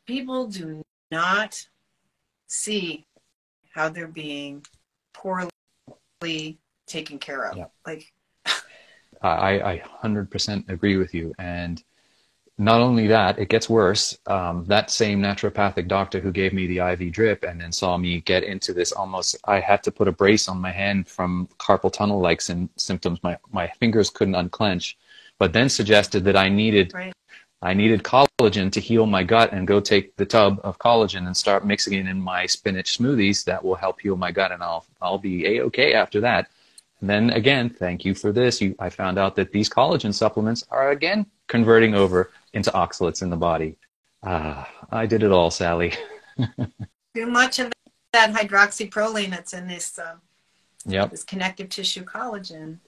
People do not see how they're being poorly taken care of. Yeah. Like I, I 100% agree with you. And not only that, it gets worse. Um, that same naturopathic doctor who gave me the IV drip and then saw me get into this almost, I had to put a brace on my hand from carpal tunnel like symptoms. My, my fingers couldn't unclench, but then suggested that I needed, right. I needed collagen to heal my gut and go take the tub of collagen and start mixing it in my spinach smoothies. That will help heal my gut and I'll, I'll be a-okay after that. And then again, thank you for this. You, I found out that these collagen supplements are again converting over into oxalates in the body. Ah, I did it all, Sally. Too much of that hydroxyproline that's in this, uh, yep. this connective tissue collagen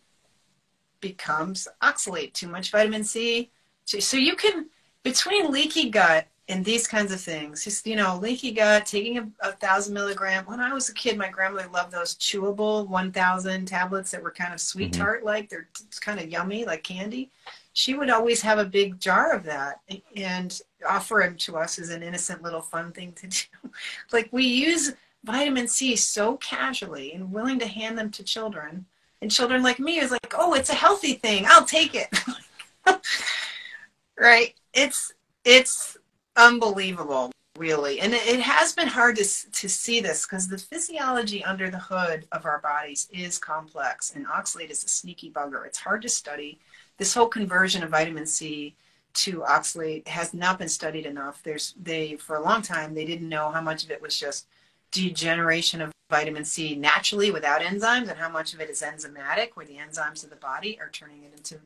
becomes oxalate. Too much vitamin C. So you can, between leaky gut and these kinds of things, just, you know, leaky gut, taking a, a thousand milligram. When I was a kid, my grandmother loved those chewable 1000 tablets that were kind of sweet mm-hmm. tart like. They're kind of yummy, like candy she would always have a big jar of that and offer them to us as an innocent little fun thing to do. like we use vitamin C so casually and willing to hand them to children. And children like me is like, oh, it's a healthy thing. I'll take it. right? It's it's unbelievable, really. And it, has been hard to to see this because the physiology under the hood of our bodies is complex, and oxalate is a sneaky bugger. It's hard to study this whole conversion of vitamin C to oxalate has not been studied enough. There's they for a long time they didn't know how much of it was just degeneration of vitamin C naturally without enzymes and how much of it is enzymatic where the enzymes of the body are turning it into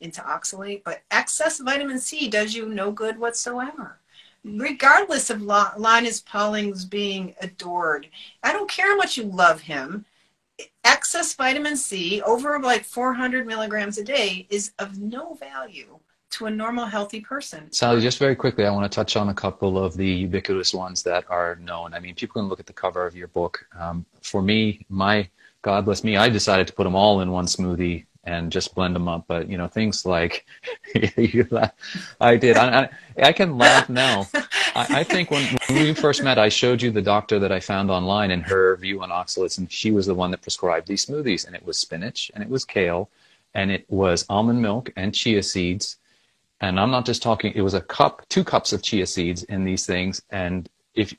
into oxalate. But excess vitamin C does you no good whatsoever. Regardless of Linus Pauling's being adored, I don't care how much you love him excess vitamin C over like 400 milligrams a day is of no value to a normal healthy person. Sally, just very quickly, I want to touch on a couple of the ubiquitous ones that are known. I mean, people can look at the cover of your book. Um, for me, my God bless me, I decided to put them all in one smoothie and just blend them up. But you know, things like I did. I, I, I, can laugh now. I, I think when, when, we first met, I showed you the doctor that I found online and her view on oxalates, and she was the one that prescribed these smoothies, and it was spinach, and it was kale, and it was almond milk and chia seeds. And I'm not just talking; it was a cup, two cups of chia seeds in these things, and if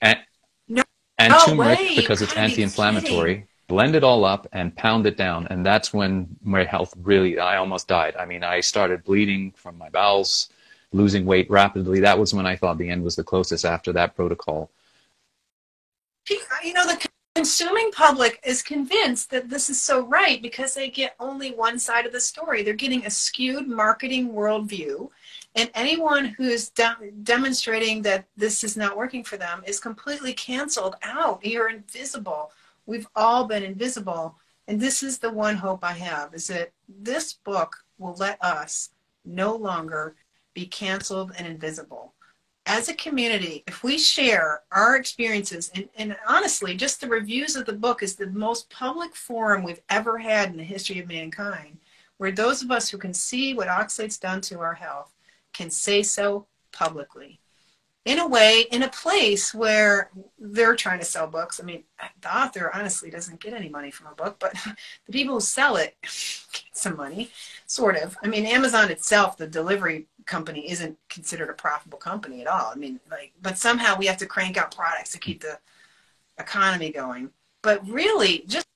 and, no, and no turmeric way. because it's anti-inflammatory blend it all up and pound it down. And that's when my health really, I almost died. I mean, I started bleeding from my bowels, losing weight rapidly. That was when I thought the end was the closest after that protocol. You know, the consuming public is convinced that this is so right because they get only one side of the story. They're getting a skewed marketing worldview. And anyone who's de- demonstrating that this is not working for them is completely canceled out. You're invisible We've all been invisible. And this is the one hope I have is that this book will let us no longer be canceled and invisible. As a community, if we share our experiences, and, and honestly, just the reviews of the book is the most public forum we've ever had in the history of mankind, where those of us who can see what oxalate's done to our health can say so publicly in a way, in a place where they're trying to sell books. I mean, the author honestly doesn't get any money from a book, but the people who sell it get some money, sort of. I mean, Amazon itself, the delivery company, isn't considered a profitable company at all. I mean, like, but somehow we have to crank out products to keep the economy going. But really, just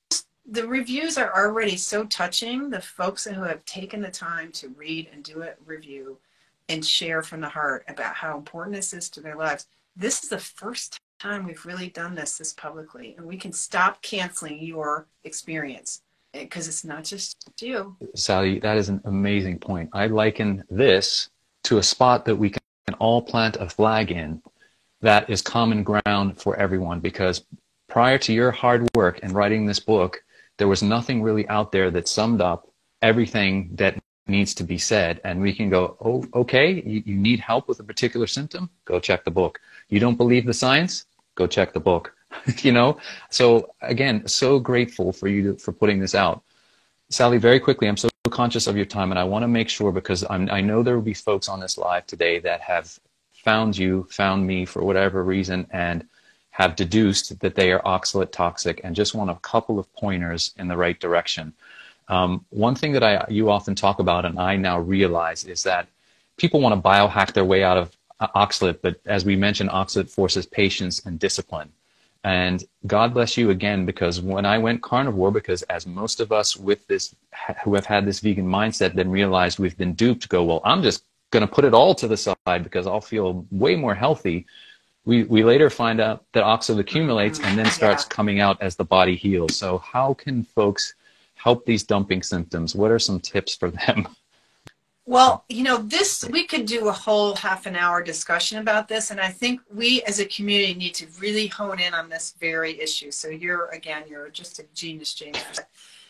the reviews are already so touching. The folks who have taken the time to read and do a review and share from the heart about how important this is to their lives. This is the first time we've really done this this publicly, and we can stop canceling your experience eh, because it's not just you. Sally, that is an amazing point. I liken this to a spot that we can all plant a flag in that is common ground for everyone because prior to your hard work and writing this book, there was nothing really out there that summed up everything that needs to be said. And we can go, oh, okay, you, you need help with a particular symptom? Go check the book. You don't believe the science? Go check the book. you know? So again, so grateful for you to, for putting this out. Sally, very quickly, I'm so conscious of your time and I want to make sure because I'm, I know there will be folks on this live today that have found you, found me for whatever reason, and have deduced that they are oxalate toxic and just want a couple of pointers in the right direction. Um, one thing that I you often talk about, and I now realize, is that people want to biohack their way out of uh, oxalate, but as we mentioned, oxalate forces patience and discipline. And God bless you again, because when I went carnivore, because as most of us with this who have had this vegan mindset, then realized we've been duped, go, well, I'm just going to put it all to the side because I'll feel way more healthy. We, we later find out that oxalate accumulates and then starts yeah. coming out as the body heals. So how can folks help these dumping symptoms? What are some tips for them? Well, you know, this, we could do a whole half an hour discussion about this. And I think we as a community need to really hone in on this very issue. So you're, again, you're just a genius, James.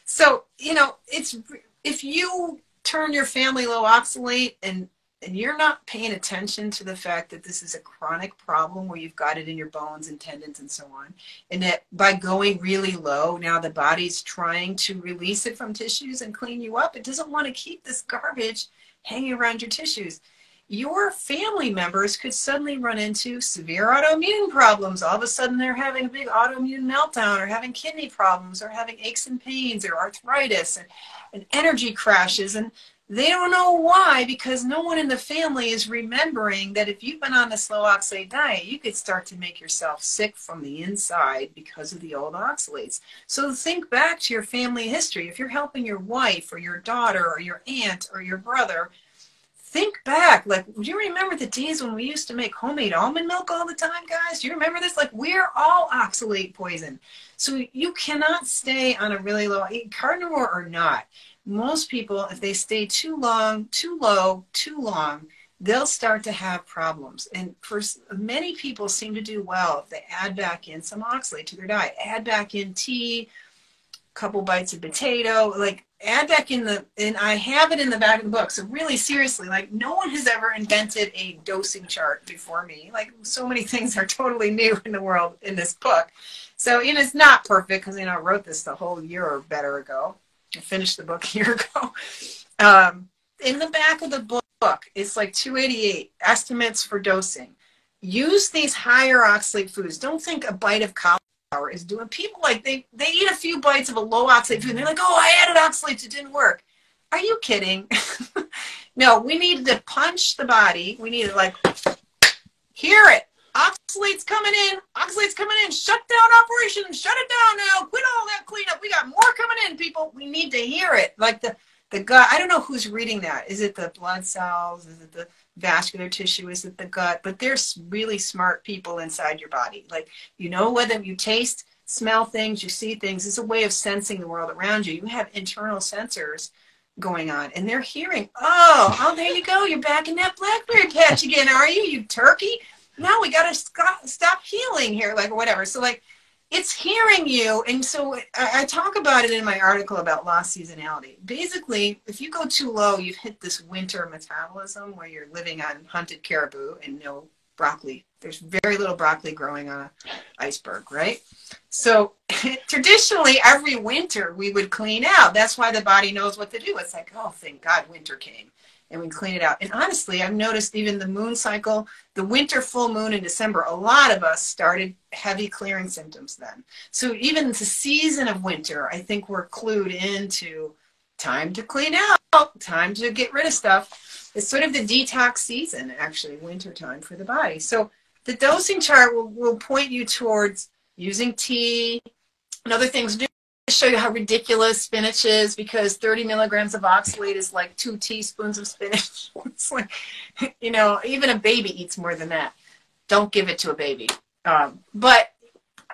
So, you know, it's, if you turn your family low oxalate and and you're not paying attention to the fact that this is a chronic problem where you've got it in your bones and tendons and so on, and that by going really low, now the body's trying to release it from tissues and clean you up. It doesn't want to keep this garbage hanging around your tissues. Your family members could suddenly run into severe autoimmune problems. All of a sudden, they're having a big autoimmune meltdown, or having kidney problems, or having aches and pains, or arthritis, and, and energy crashes. And they don't know why because no one in the family is remembering that if you've been on the slow oxalate diet, you could start to make yourself sick from the inside because of the old oxalates. So think back to your family history. If you're helping your wife or your daughter or your aunt or your brother, think back. Like, do you remember the days when we used to make homemade almond milk all the time, guys? Do you remember this? Like, we're all oxalate poison. So you cannot stay on a really low, eh, carnivore or not most people, if they stay too long, too low, too long, they'll start to have problems. And for many people seem to do well if they add back in some oxalate to their diet, add back in tea, a couple bites of potato, like add back in the, and I have it in the back of the book. So really seriously, like no one has ever invented a dosing chart before me. Like so many things are totally new in the world in this book. So, and it's not perfect because, you know, I wrote this the whole year or better ago. I finished the book a year ago. Um, in the back of the book, it's like 288 estimates for dosing. Use these higher oxalate foods. Don't think a bite of cauliflower is doing. People like they they eat a few bites of a low oxalate food and they're like, oh, I added oxalates, it didn't work. Are you kidding? no, we need to punch the body. We need to like hear it. Oxalate's coming in. Oxalate's coming in. Shut down operation. Shut it down now. Quit all that cleanup. We got more coming in, people. We need to hear it. Like the the gut. I don't know who's reading that. Is it the blood cells? Is it the vascular tissue? Is it the gut? But there's really smart people inside your body. Like you know whether you taste, smell things, you see things. It's a way of sensing the world around you. You have internal sensors going on and they're hearing oh oh there you go you're back in that blackberry patch again are you you turkey no, we got to stop, stop healing here, like whatever. So like, it's hearing you. And so I, I, talk about it in my article about lost seasonality. Basically, if you go too low, you've hit this winter metabolism where you're living on hunted caribou and no broccoli. There's very little broccoli growing on an iceberg, right? So traditionally, every winter we would clean out. That's why the body knows what to do. It's like, oh, thank God winter came and we clean it out. And honestly, I've noticed even the moon cycle, the winter full moon in December, a lot of us started heavy clearing symptoms then. So even the season of winter, I think we're clued into time to clean out, time to get rid of stuff. It's sort of the detox season, actually, winter time for the body. So the dosing chart will, will point you towards using tea and other things show you how ridiculous spinach is because 30 milligrams of oxalate is like two teaspoons of spinach. it's like, you know, even a baby eats more than that. Don't give it to a baby. Um, but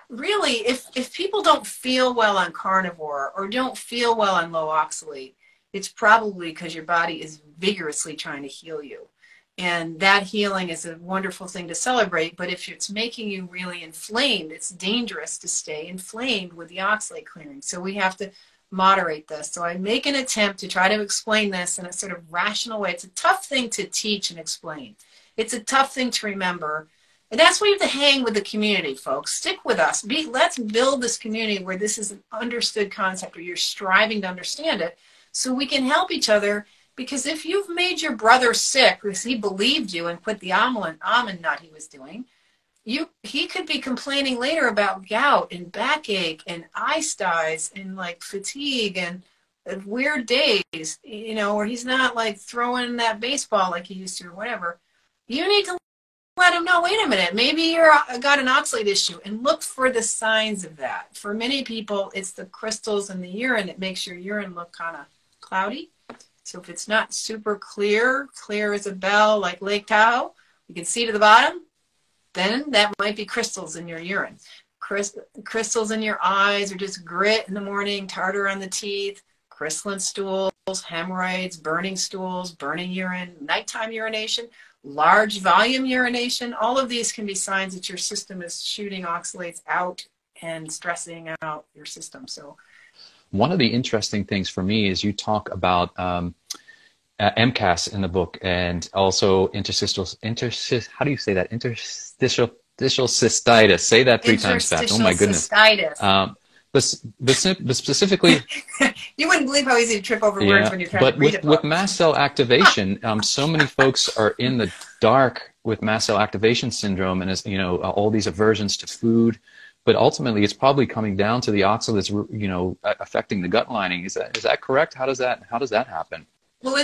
really, if, if people don't feel well on carnivore or don't feel well on low oxalate, it's probably because your body is vigorously trying to heal you. And that healing is a wonderful thing to celebrate. But if it's making you really inflamed, it's dangerous to stay inflamed with the oxalate clearing. So we have to moderate this. So I make an attempt to try to explain this in a sort of rational way. It's a tough thing to teach and explain. It's a tough thing to remember. And that's why you have to hang with the community, folks. Stick with us. Be, let's build this community where this is an understood concept, where you're striving to understand it, so we can help each other because if you've made your brother sick because he believed you and quit the almond, almond nut he was doing, you he could be complaining later about gout and backache and eye styes and like fatigue and weird days, you know, where he's not like throwing that baseball like he used to or whatever. You need to let him know, wait a minute, maybe you're uh, got an oxalate issue and look for the signs of that. For many people, it's the crystals in the urine that makes your urine look kind of cloudy so if it's not super clear, clear as a bell like Lake Tahoe, you can see to the bottom, then that might be crystals in your urine. crystals in your eyes or just grit in the morning, tartar on the teeth, crystalline stools, hemorrhoids, burning stools, burning urine, nighttime urination, large volume urination. All of these can be signs that your system is shooting oxalates out and stressing out your system. So one of the interesting things for me is you talk about um, uh, MCAS in the book and also interstitial, interstitial, how do you say that? Interstitial, interstitial cystitis. Say that three times fast. Oh my goodness. Cystitis. Um, but, but, specifically, you wouldn't believe how easy to trip over yeah, words when you're trying but to read with, with mast cell activation, um, so many folks are in the dark with mast cell activation syndrome, and as you know, all these aversions to food, but ultimately it's probably coming down to the oxalates, you know, affecting the gut lining. Is that is that correct? How does that how does that happen? Well,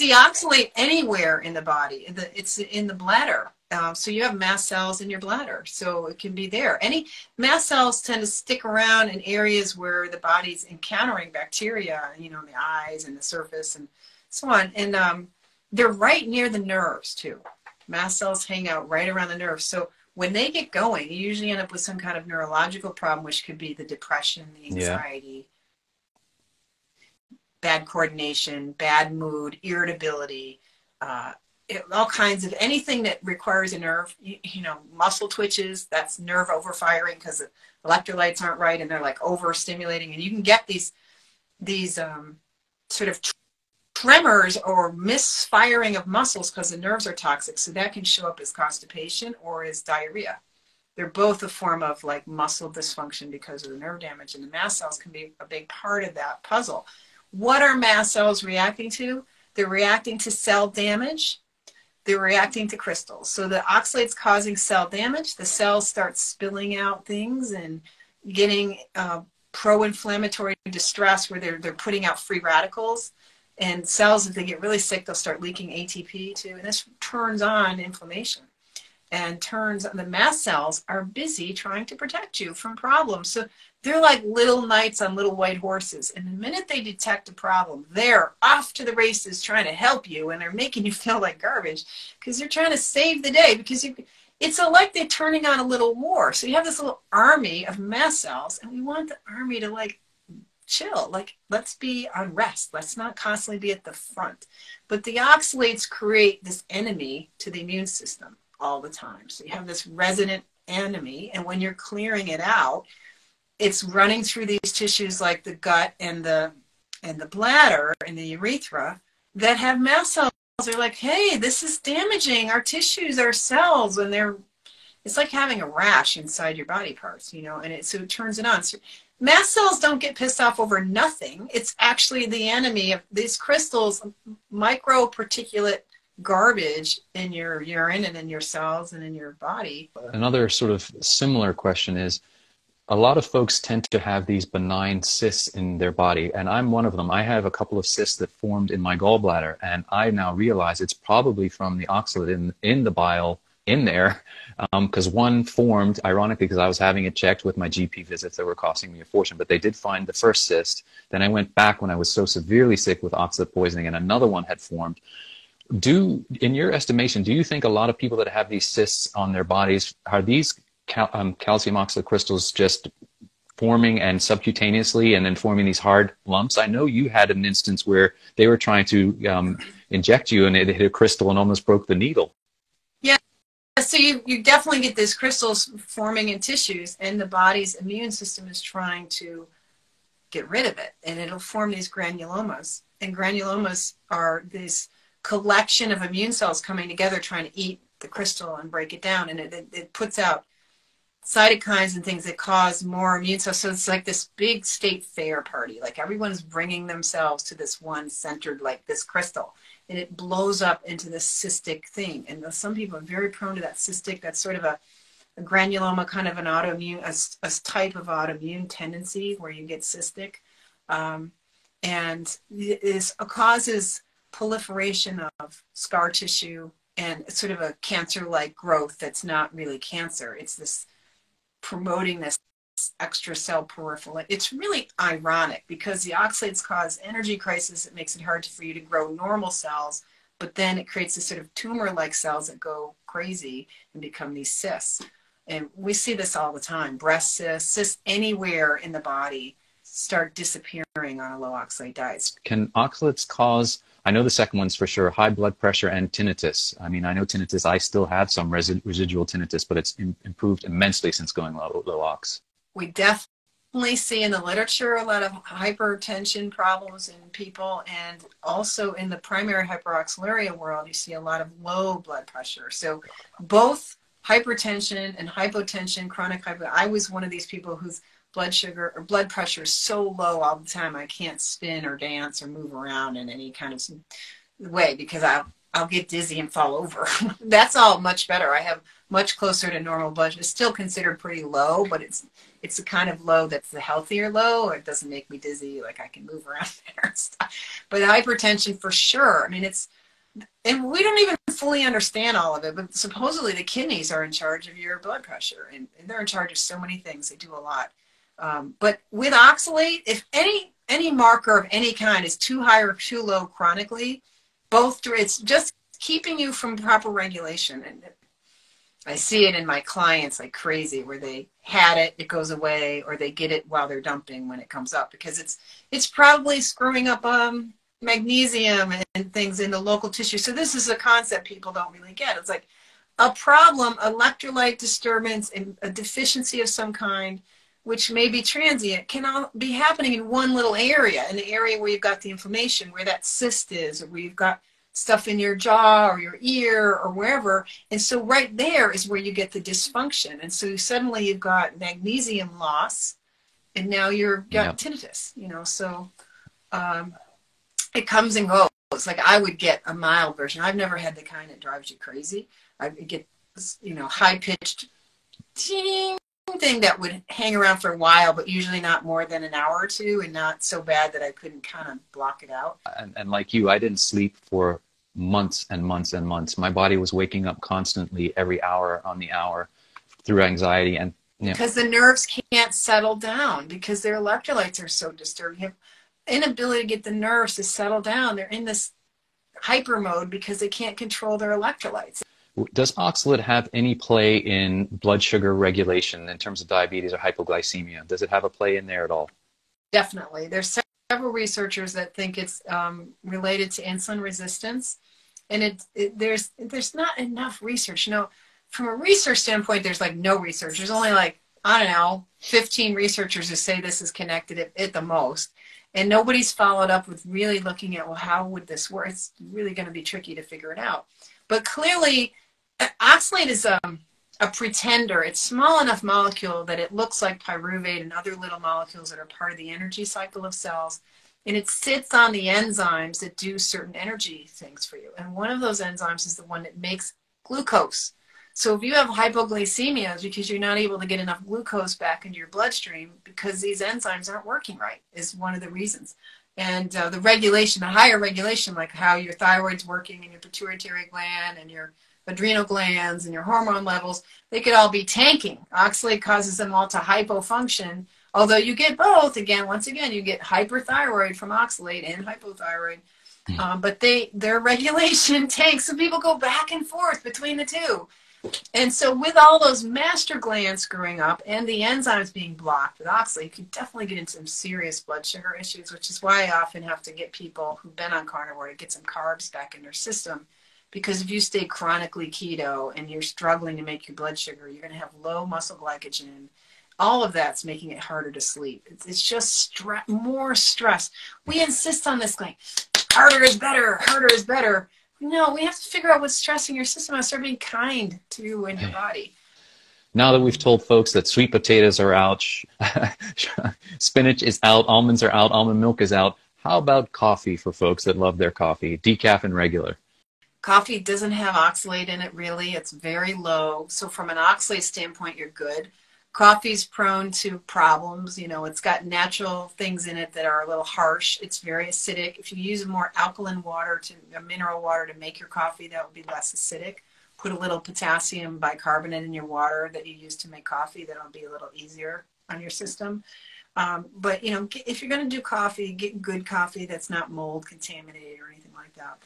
it's the oxalate anywhere in the body. It's in the bladder. Um, so you have mast cells in your bladder, so it can be there. Any mast cells tend to stick around in areas where the body's encountering bacteria, you know, in the eyes and the surface and so on. And um, they're right near the nerves too. Mast cells hang out right around the nerves. So when they get going, you usually end up with some kind of neurological problem, which could be the depression, the anxiety, yeah. Bad coordination, bad mood, irritability, uh, it, all kinds of anything that requires a nerve, you, you know, muscle twitches, that's nerve overfiring because electrolytes aren't right and they're like overstimulating. And you can get these, these um, sort of tremors or misfiring of muscles because the nerves are toxic. So that can show up as constipation or as diarrhea. They're both a form of like muscle dysfunction because of the nerve damage, and the mast cells can be a big part of that puzzle. What are mast cells reacting to? They're reacting to cell damage. They're reacting to crystals. So the oxalate's causing cell damage. The cells start spilling out things and getting uh, pro-inflammatory distress where they're, they're putting out free radicals and cells, if they get really sick, they'll start leaking ATP too. And this turns on inflammation and turns the mast cells are busy trying to protect you from problems. So they're like little knights on little white horses. And the minute they detect a problem, they're off to the races trying to help you and they're making you feel like garbage because they're trying to save the day because you, it's like they're turning on a little war. So you have this little army of mast cells and we want the army to like chill. Like, let's be on rest. Let's not constantly be at the front. But the oxalates create this enemy to the immune system all the time. So you have this resident enemy, and when you're clearing it out, it's running through these tissues like the gut and the and the bladder and the urethra that have mast cells. They're like, hey, this is damaging our tissues, our cells, and they're it's like having a rash inside your body parts, you know, and it so it turns it on. So Mast cells don't get pissed off over nothing. It's actually the enemy of these crystals, microparticulate garbage in your urine and in your cells and in your body. Another sort of similar question is a lot of folks tend to have these benign cysts in their body, and I'm one of them. I have a couple of cysts that formed in my gallbladder, and I now realize it's probably from the oxalate in, in the bile in there because um, one formed, ironically, because I was having it checked with my GP visits that were costing me a fortune, but they did find the first cyst. Then I went back when I was so severely sick with oxalate poisoning, and another one had formed. Do, in your estimation, do you think a lot of people that have these cysts on their bodies are these cal- um, calcium oxalate crystals just forming and subcutaneously and then forming these hard lumps? I know you had an instance where they were trying to um, inject you and it hit a crystal and almost broke the needle. Yeah, so you, you definitely get these crystals forming in tissues and the body's immune system is trying to get rid of it and it'll form these granulomas and granulomas are this collection of immune cells coming together trying to eat the crystal and break it down and it, it, it puts out cytokines and things that cause more immune cells so it's like this big state fair party like everyone's bringing themselves to this one centered like this crystal and it blows up into this cystic thing. And some people are very prone to that cystic. That's sort of a, a granuloma, kind of an autoimmune, a, a, type of autoimmune tendency where you get cystic. Um, and this causes proliferation of scar tissue and sort of a cancer-like growth that's not really cancer. It's this promoting this extra cell peripheral. It's really ironic because the oxalates cause energy crisis. It makes it hard for you to grow normal cells, but then it creates this sort of tumor-like cells that go crazy and become these cysts. And we see this all the time. Breast cysts, cysts anywhere in the body start disappearing on a low oxalate diet. Can oxalates cause I know the second one's for sure high blood pressure and tinnitus. I mean, I know tinnitus, I still have some residual tinnitus, but it's improved immensely since going low, low ox. We definitely see in the literature a lot of hypertension problems in people and also in the primary hyperoxaluria world you see a lot of low blood pressure. So both hypertension and hypotension chronic hypo i was one of these people whose blood sugar or blood pressure is so low all the time i can't spin or dance or move around in any kind of way because i I'll get dizzy and fall over. That's all much better. I have much closer to normal blood. It's still considered pretty low, but it's it's the kind of low that's the healthier low, it doesn't make me dizzy. Like I can move around there and stuff. But hypertension for sure. I mean, it's and we don't even fully understand all of it. But supposedly the kidneys are in charge of your blood pressure, and, and they're in charge of so many things. They do a lot. Um, but with oxalate, if any any marker of any kind is too high or too low chronically, both it's just keeping you from proper regulation and I see it in my clients like crazy where they had it, it goes away, or they get it while they're dumping when it comes up because it's it's probably screwing up um, magnesium and things in the local tissue. So this is a concept people don't really get. It's like a problem, electrolyte disturbance, and a deficiency of some kind, which may be transient, can all be happening in one little area, in the area where you've got the inflammation, where that cyst is, or where you've got stuff in your jaw or your ear or wherever. And so right there is where you get the dysfunction. And so suddenly you've got magnesium loss and now you're got yep. tinnitus, you know, so um, it comes and goes. Like I would get a mild version. I've never had the kind that drives you crazy. I get, you know, high pitched ting thing that would hang around for a while, but usually not more than an hour or two, and not so bad that I couldn't kind of block it out. And, and like you, I didn't sleep for months and months and months. My body was waking up constantly every hour on the hour through anxiety and yeah. because the nerves can't settle down because their electrolytes are so disturbed. You have inability to get the nerves to settle down. They're in this hyper mode because they can't control their electrolytes. Does oxalate have any play in blood sugar regulation in terms of diabetes or hypoglycemia? Does it have a play in there at all? Definitely. There's several researchers that think it's um, related to insulin resistance and it, it, there's there's not enough research you know from a research standpoint there's like no research there's only like i don't know 15 researchers who say this is connected at, at the most and nobody's followed up with really looking at well how would this work it's really going to be tricky to figure it out but clearly oxalate is um, a pretender it's small enough molecule that it looks like pyruvate and other little molecules that are part of the energy cycle of cells and it sits on the enzymes that do certain energy things for you. And one of those enzymes is the one that makes glucose. So if you have hypoglycemia, it's because you're not able to get enough glucose back into your bloodstream because these enzymes aren't working right, is one of the reasons. And uh, the regulation, the higher regulation, like how your thyroid's working and your pituitary gland and your adrenal glands and your hormone levels, they could all be tanking. Oxalate causes them all to hypofunction. Although you get both, again, once again, you get hyperthyroid from oxalate and hypothyroid. Mm. Um, but they their regulation tanks, so people go back and forth between the two. And so, with all those master glands screwing up and the enzymes being blocked with oxalate, you can definitely get into some serious blood sugar issues, which is why I often have to get people who've been on carnivore to get some carbs back in their system. Because if you stay chronically keto and you're struggling to make your blood sugar, you're going to have low muscle glycogen. All of that's making it harder to sleep. It's, it's just stre- more stress. We insist on this, like, harder is better, harder is better no, we have to figure out what's stressing your system and start being kind to you and your body. Now that we've told folks that sweet potatoes are out, spinach is out, almonds are out, almond milk is out, how about coffee for folks that love their coffee, decaf and regular? Coffee doesn't have oxalate in it really. It's very low. So from an oxalate standpoint, you're good coffee's prone to problems. You know, it's got natural things in it that are a little harsh. It's very acidic. If you use more alkaline water to mineral water to make your coffee, that would be less acidic. Put a little potassium bicarbonate in your water that you use to make coffee. That'll be a little easier on your system. Um, but you know, if you're going to do coffee, get good coffee that's not mold contaminated or anything like that.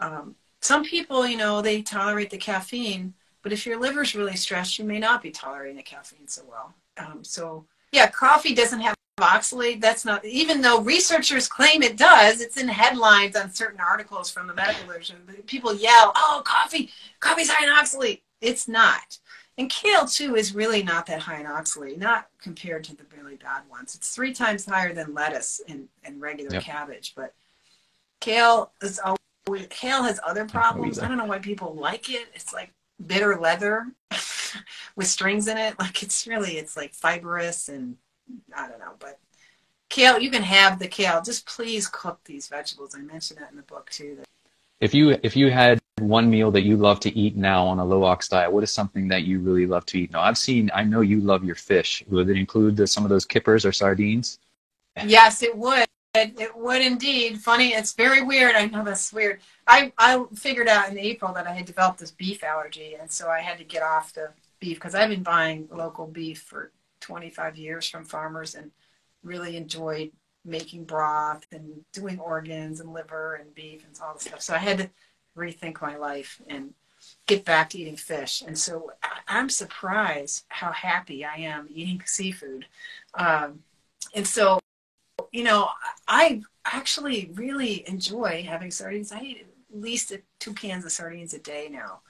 Um, some people, you know, they tolerate the caffeine but if your liver's really stressed, you may not be tolerating the caffeine so well. Um, so yeah, coffee doesn't have oxalate. That's not even though researchers claim it does. It's in headlines on certain articles from the medical literature. People yell, "Oh, coffee! Coffee's high in oxalate." It's not. And kale too is really not that high in oxalate, not compared to the really bad ones. It's three times higher than lettuce and, and regular yep. cabbage. But kale is always, kale has other problems. I don't know why people like it. It's like bitter leather with strings in it. Like it's really, it's like fibrous and I don't know, but kale, you can have the kale. Just please cook these vegetables. I mentioned that in the book too. If you if you had one meal that you love to eat now on a low ox diet, what is something that you really love to eat now? I've seen, I know you love your fish. Would it include the, some of those kippers or sardines? Yes, it would. It, it would indeed. Funny, it's very weird. I know that's weird. I, I figured out in April that I had developed this beef allergy, and so I had to get off the beef because I've been buying local beef for 25 years from farmers and really enjoyed making broth and doing organs and liver and beef and all this stuff. So I had to rethink my life and get back to eating fish. And so I'm surprised how happy I am eating seafood. Um, and so you know, I actually really enjoy having sardines. I eat at least two cans of sardines a day now.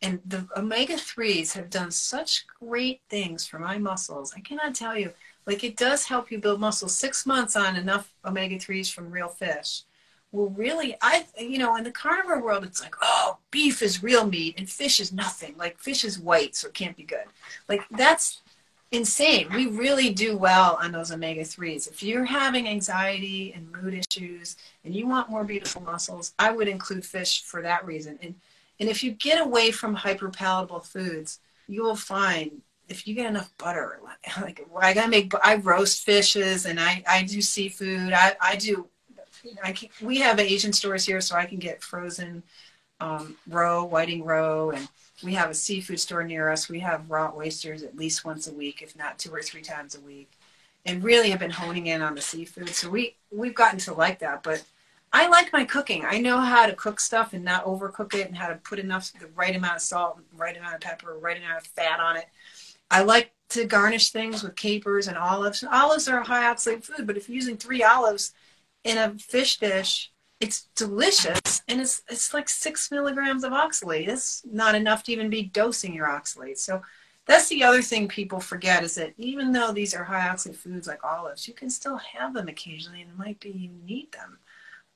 And the omega 3s have done such great things for my muscles. I cannot tell you. Like, it does help you build muscle. Six months on enough omega 3s from real fish will really, I, you know, in the carnivore world, it's like, oh, beef is real meat and fish is nothing. Like, fish is white, so it can't be good. Like, that's insane. We really do well on those omega 3s. If you're having anxiety and mood issues and you want more beautiful muscles, I would include fish for that reason. And, and if you get away from hyperpalatable foods, you will find if you get enough butter, like, I gotta make, I roast fishes and I, I do seafood. I, I do, I can, we have Asian stores here, so I can get frozen um, roe, whiting roe, and we have a seafood store near us. We have raw oysters at least once a week, if not two or three times a week, and really have been honing in on the seafood. So we we've gotten to like that. But I like my cooking. I know how to cook stuff and not overcook it, and how to put enough the right amount of salt, right amount of pepper, right amount of fat on it. I like to garnish things with capers and olives. Olives are a high oxalate food, but if you're using three olives in a fish dish, it's delicious and it's it's like six milligrams of oxalate. It's not enough to even be dosing your oxalate. So that's the other thing people forget is that even though these are high oxalate foods like olives you can still have them occasionally and it might be you need them.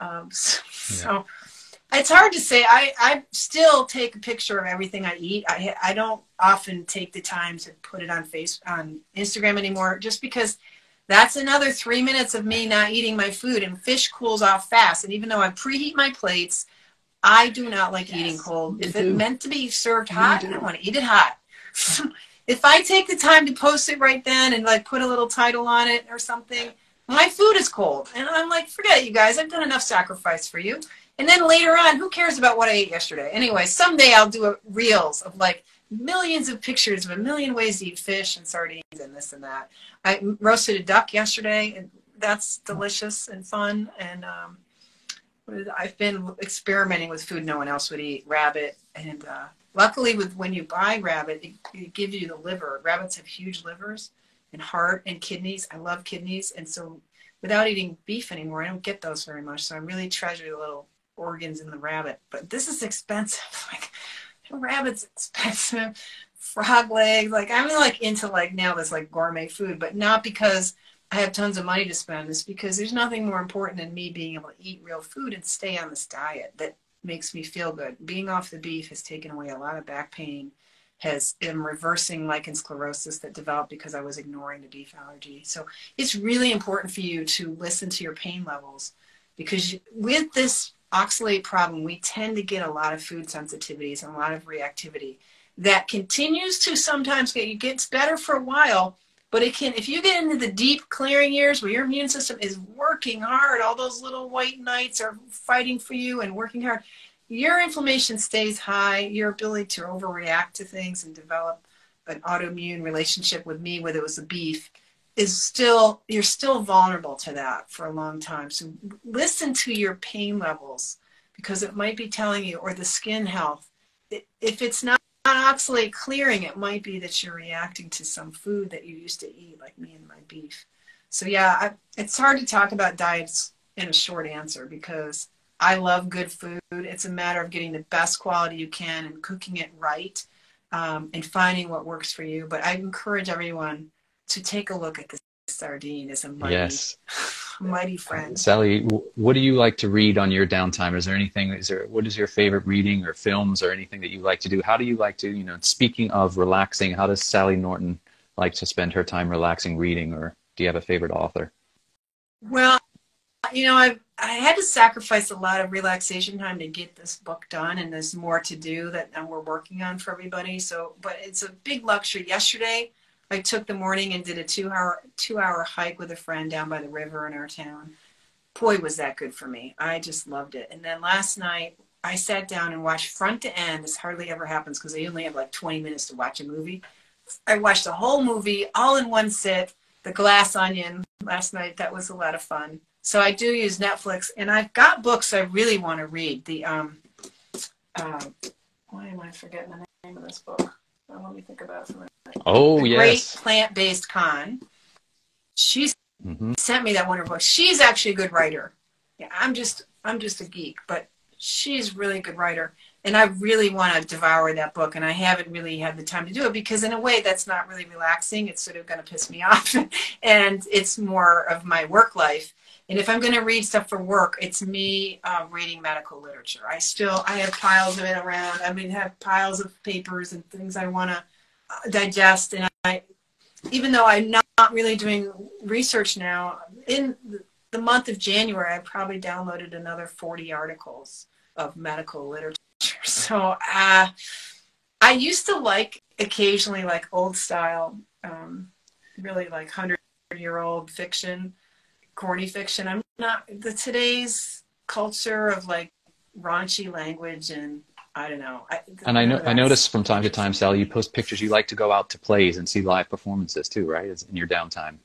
Um, so, yeah. so, it's hard to say. I, I still take a picture of everything i eat. I, I don't often take the time to put it on face on instagram anymore just because that's another three minutes of me not eating my food, and fish cools off fast. And even though I preheat my plates, I do not like yes, eating cold. If it's meant to be served hot, I want to eat it hot. if I take the time to post it right then and like put a little title on it or something, my food is cold. And I'm like, forget it, you guys. I've done enough sacrifice for you. And then later on, who cares about what I ate yesterday? Anyway, someday I'll do a reels of like millions of pictures of a million ways to eat fish and sardines and this and that. I roasted a duck yesterday, and that's delicious and fun. And um, I've been experimenting with food no one else would eat, rabbit. And uh, luckily, with when you buy rabbit, it, it gives you the liver. Rabbits have huge livers and heart and kidneys. I love kidneys, and so without eating beef anymore, I don't get those very much. So I really treasure the little organs in the rabbit. But this is expensive. Like rabbit's expensive. Frog legs. Like I'm like into like now this like gourmet food, but not because I have tons of money to spend. It's because there's nothing more important than me being able to eat real food and stay on this diet that makes me feel good. Being off the beef has taken away a lot of back pain has am reversing lichen sclerosis that developed because I was ignoring the beef allergy. So it's really important for you to listen to your pain levels because with this oxalate problem, we tend to get a lot of food sensitivities and a lot of reactivity that continues to sometimes get, it gets better for a while, but it can, if you get into the deep clearing years where your immune system is working hard, all those little white knights are fighting for you and working hard, your inflammation stays high, your ability to overreact to things and develop an autoimmune relationship with me, whether it was the beef, is still, you're still vulnerable to that for a long time. So listen to your pain levels because it might be telling you, or the skin health. If it's not oxalate clearing, it might be that you're reacting to some food that you used to eat, like me and my beef. So yeah, I, it's hard to talk about diets in a short answer because I love good food. It's a matter of getting the best quality you can and cooking it right um, and finding what works for you. But I encourage everyone to take a look at the sardine is a mighty, yes. mighty friend. Sally, what do you like to read on your downtime? Is there anything? Is there what is your favorite reading or films or anything that you like to do? How do you like to, you know, speaking of relaxing, how does Sally Norton like to spend her time relaxing, reading, or do you have a favorite author? Well, you know, I've I had to sacrifice a lot of relaxation time to get this book done, and there's more to do that we're working on for everybody. So, but it's a big luxury. Yesterday, I took the morning and did a two hour two hour hike with a friend down by the river in our town. Boy, was that good for me! I just loved it. And then last night, I sat down and watched front to end. This hardly ever happens because I only have like 20 minutes to watch a movie. I watched the whole movie all in one sit. The Glass Onion last night. That was a lot of fun so I do use Netflix, and I've got books I really want to read. The um, uh, why am I forgetting the name of this book? Let me think about a. Oh the yes, Great Plant-Based Con. She mm-hmm. sent me that wonderful book. She's actually a good writer. Yeah, I'm just I'm just a geek, but she's really a good writer, and I really want to devour that book, and I haven't really had the time to do it because in a way that's not really relaxing. It's sort of going to piss me off, and it's more of my work life and if I'm going to read stuff for work, it's me uh, reading medical literature. I still I have piles of it around. I mean, have piles of papers and things I want to uh, digest. And I, even though I'm not, really doing research now, in the month of January, I probably downloaded another 40 articles of medical literature. So uh, I used to like occasionally like old style, um, really like hundred year old fiction corny fiction. I'm not the today's culture of like raunchy language and I don't know. I, and I know I notice from time to time, Sally, you post pictures. You like to go out to plays and see live performances too, right? in your downtime.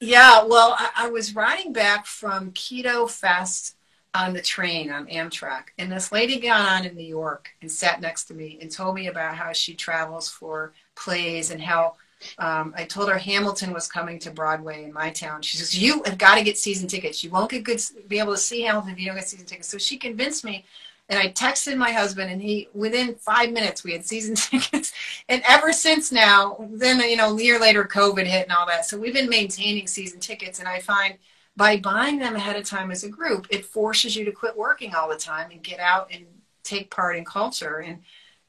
Yeah, well, I, I was riding back from Keto Fest on the train on Amtrak, and this lady got on in New York and sat next to me and told me about how she travels for plays and how um, I told her Hamilton was coming to Broadway in my town. She says, "You have got to get season tickets. You won't get good, be able to see Hamilton if you don't get season tickets." So she convinced me, and I texted my husband, and he within five minutes we had season tickets. And ever since now, then you know, a year later, COVID hit and all that. So we've been maintaining season tickets, and I find by buying them ahead of time as a group, it forces you to quit working all the time and get out and take part in culture and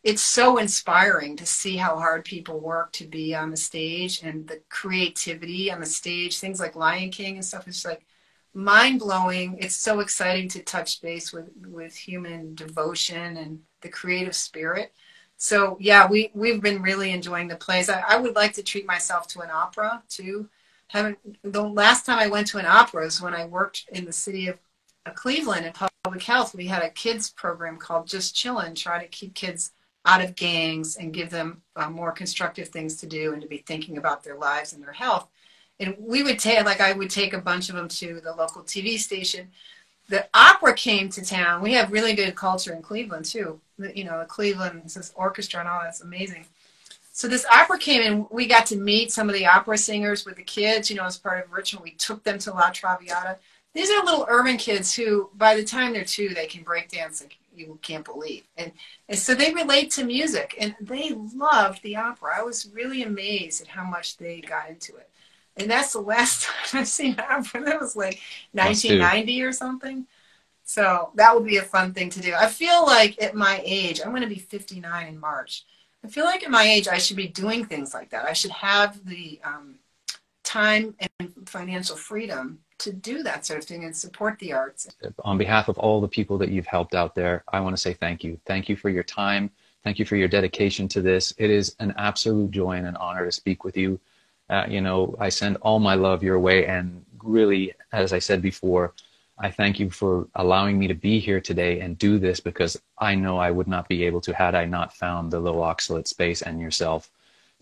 it's so inspiring to see how hard people work to be on the stage and the creativity on the stage. Things like lion king and stuff is like mind blowing it's so exciting to touch base with with human devotion and the creative spirit. So yeah we we've been really enjoying the plays. I, I would like to treat myself to an opera too. Haven't the last time i went to an opera was when i worked in the city of Cleveland in public health, we had a kids program called Just Chillin', try to keep kids out of gangs and give them uh, more constructive things to do and to be thinking about their lives and their health. And we would take, like, I would take a bunch of them to the local TV station. The opera came to town. We have really good culture in Cleveland too. You know, Cleveland this orchestra and all that's amazing. So this opera came and we got to meet some of the opera singers with the kids. You know, as part of Richmond, we took them to La Traviata. These are little urban kids who, by the time they're two, they can break dance you can't believe. And, and so they relate to music and they loved the opera. I was really amazed at how much they got into it. And that's the last time I've seen opera. That was like 1990 or something. So that would be a fun thing to do. I feel like at my age, I'm going to be 59 in March. I feel like at my age, I should be doing things like that. I should have the um, time and financial freedom to do that sort of thing and support the arts. On behalf of all the people that you've helped out there, I want to say thank you. Thank you for your time. Thank you for your dedication to this. It is an absolute joy and an honor to speak with you. Uh, you know, I send all my love your way. And really, as I said before, I thank you for allowing me to be here today and do this because I know I would not be able to had I not found the low oxalate space and yourself.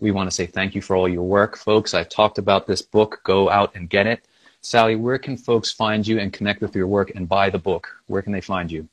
We want to say thank you for all your work, folks. I've talked about this book. Go out and get it. Sally, where can folks find you and connect with your work and buy the book? Where can they find you?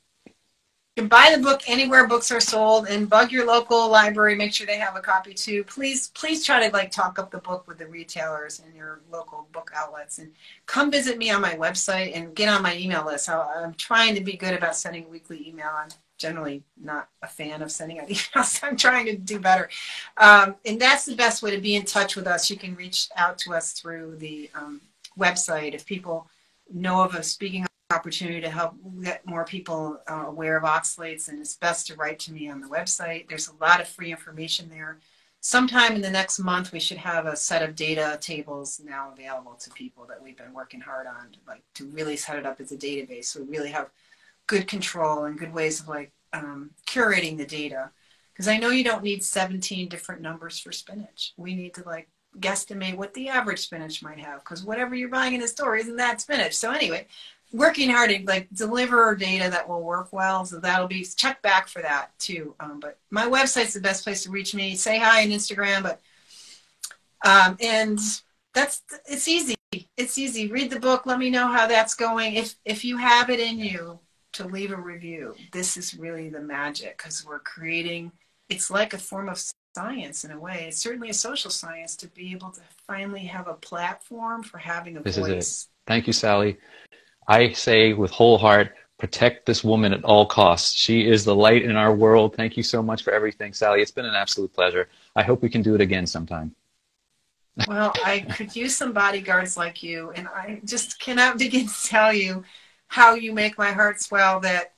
You can buy the book anywhere books are sold and bug your local library. Make sure they have a copy too. Please, please try to like talk up the book with the retailers and your local book outlets and come visit me on my website and get on my email list. I'm trying to be good about sending a weekly email. I'm generally not a fan of sending out emails. I'm trying to do better. Um, and that's the best way to be in touch with us. You can reach out to us through the um, website if people know of a speaking opportunity to help get more people uh, aware of oxalates and it's best to write to me on the website. There's a lot of free information there. Sometime in the next month we should have a set of data tables now available to people that we've been working hard on like to really set it up as a database. So we really have good control and good ways of like um, curating the data. Because i know you don't need 17 different numbers for spinach. We need to like guesstimate what the average spinach might have because whatever you're buying in the store isn't that spinach. So anyway, working hard to like deliver data that will work well. So that'll be check back for that too. Um, but my website's the best place to reach me. Say hi on Instagram, but um, and that's it's easy. It's easy. Read the book. Let me know how that's going. If if you have it in you to leave a review, this is really the magic because we're creating. It's like a form of science in a way. It's certainly a social science to be able to finally have a platform for having a this voice. Is it. Thank you, Sally. I say with whole heart, protect this woman at all costs. She is the light in our world. Thank you so much for everything, Sally. It's been an absolute pleasure. I hope we can do it again sometime. well, I could use some bodyguards like you, and I just cannot begin to tell you how you make my heart swell that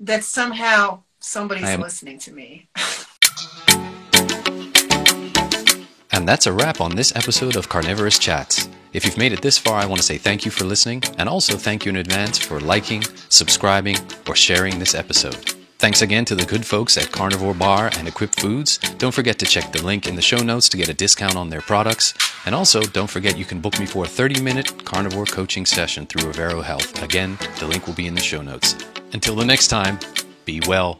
that somehow somebody's am- listening to me. And that's a wrap on this episode of Carnivorist Chats. If you've made it this far, I want to say thank you for listening, and also thank you in advance for liking, subscribing, or sharing this episode. Thanks again to the good folks at Carnivore Bar and Equip Foods. Don't forget to check the link in the show notes to get a discount on their products. And also, don't forget you can book me for a 30 minute carnivore coaching session through Avero Health. Again, the link will be in the show notes. Until the next time, be well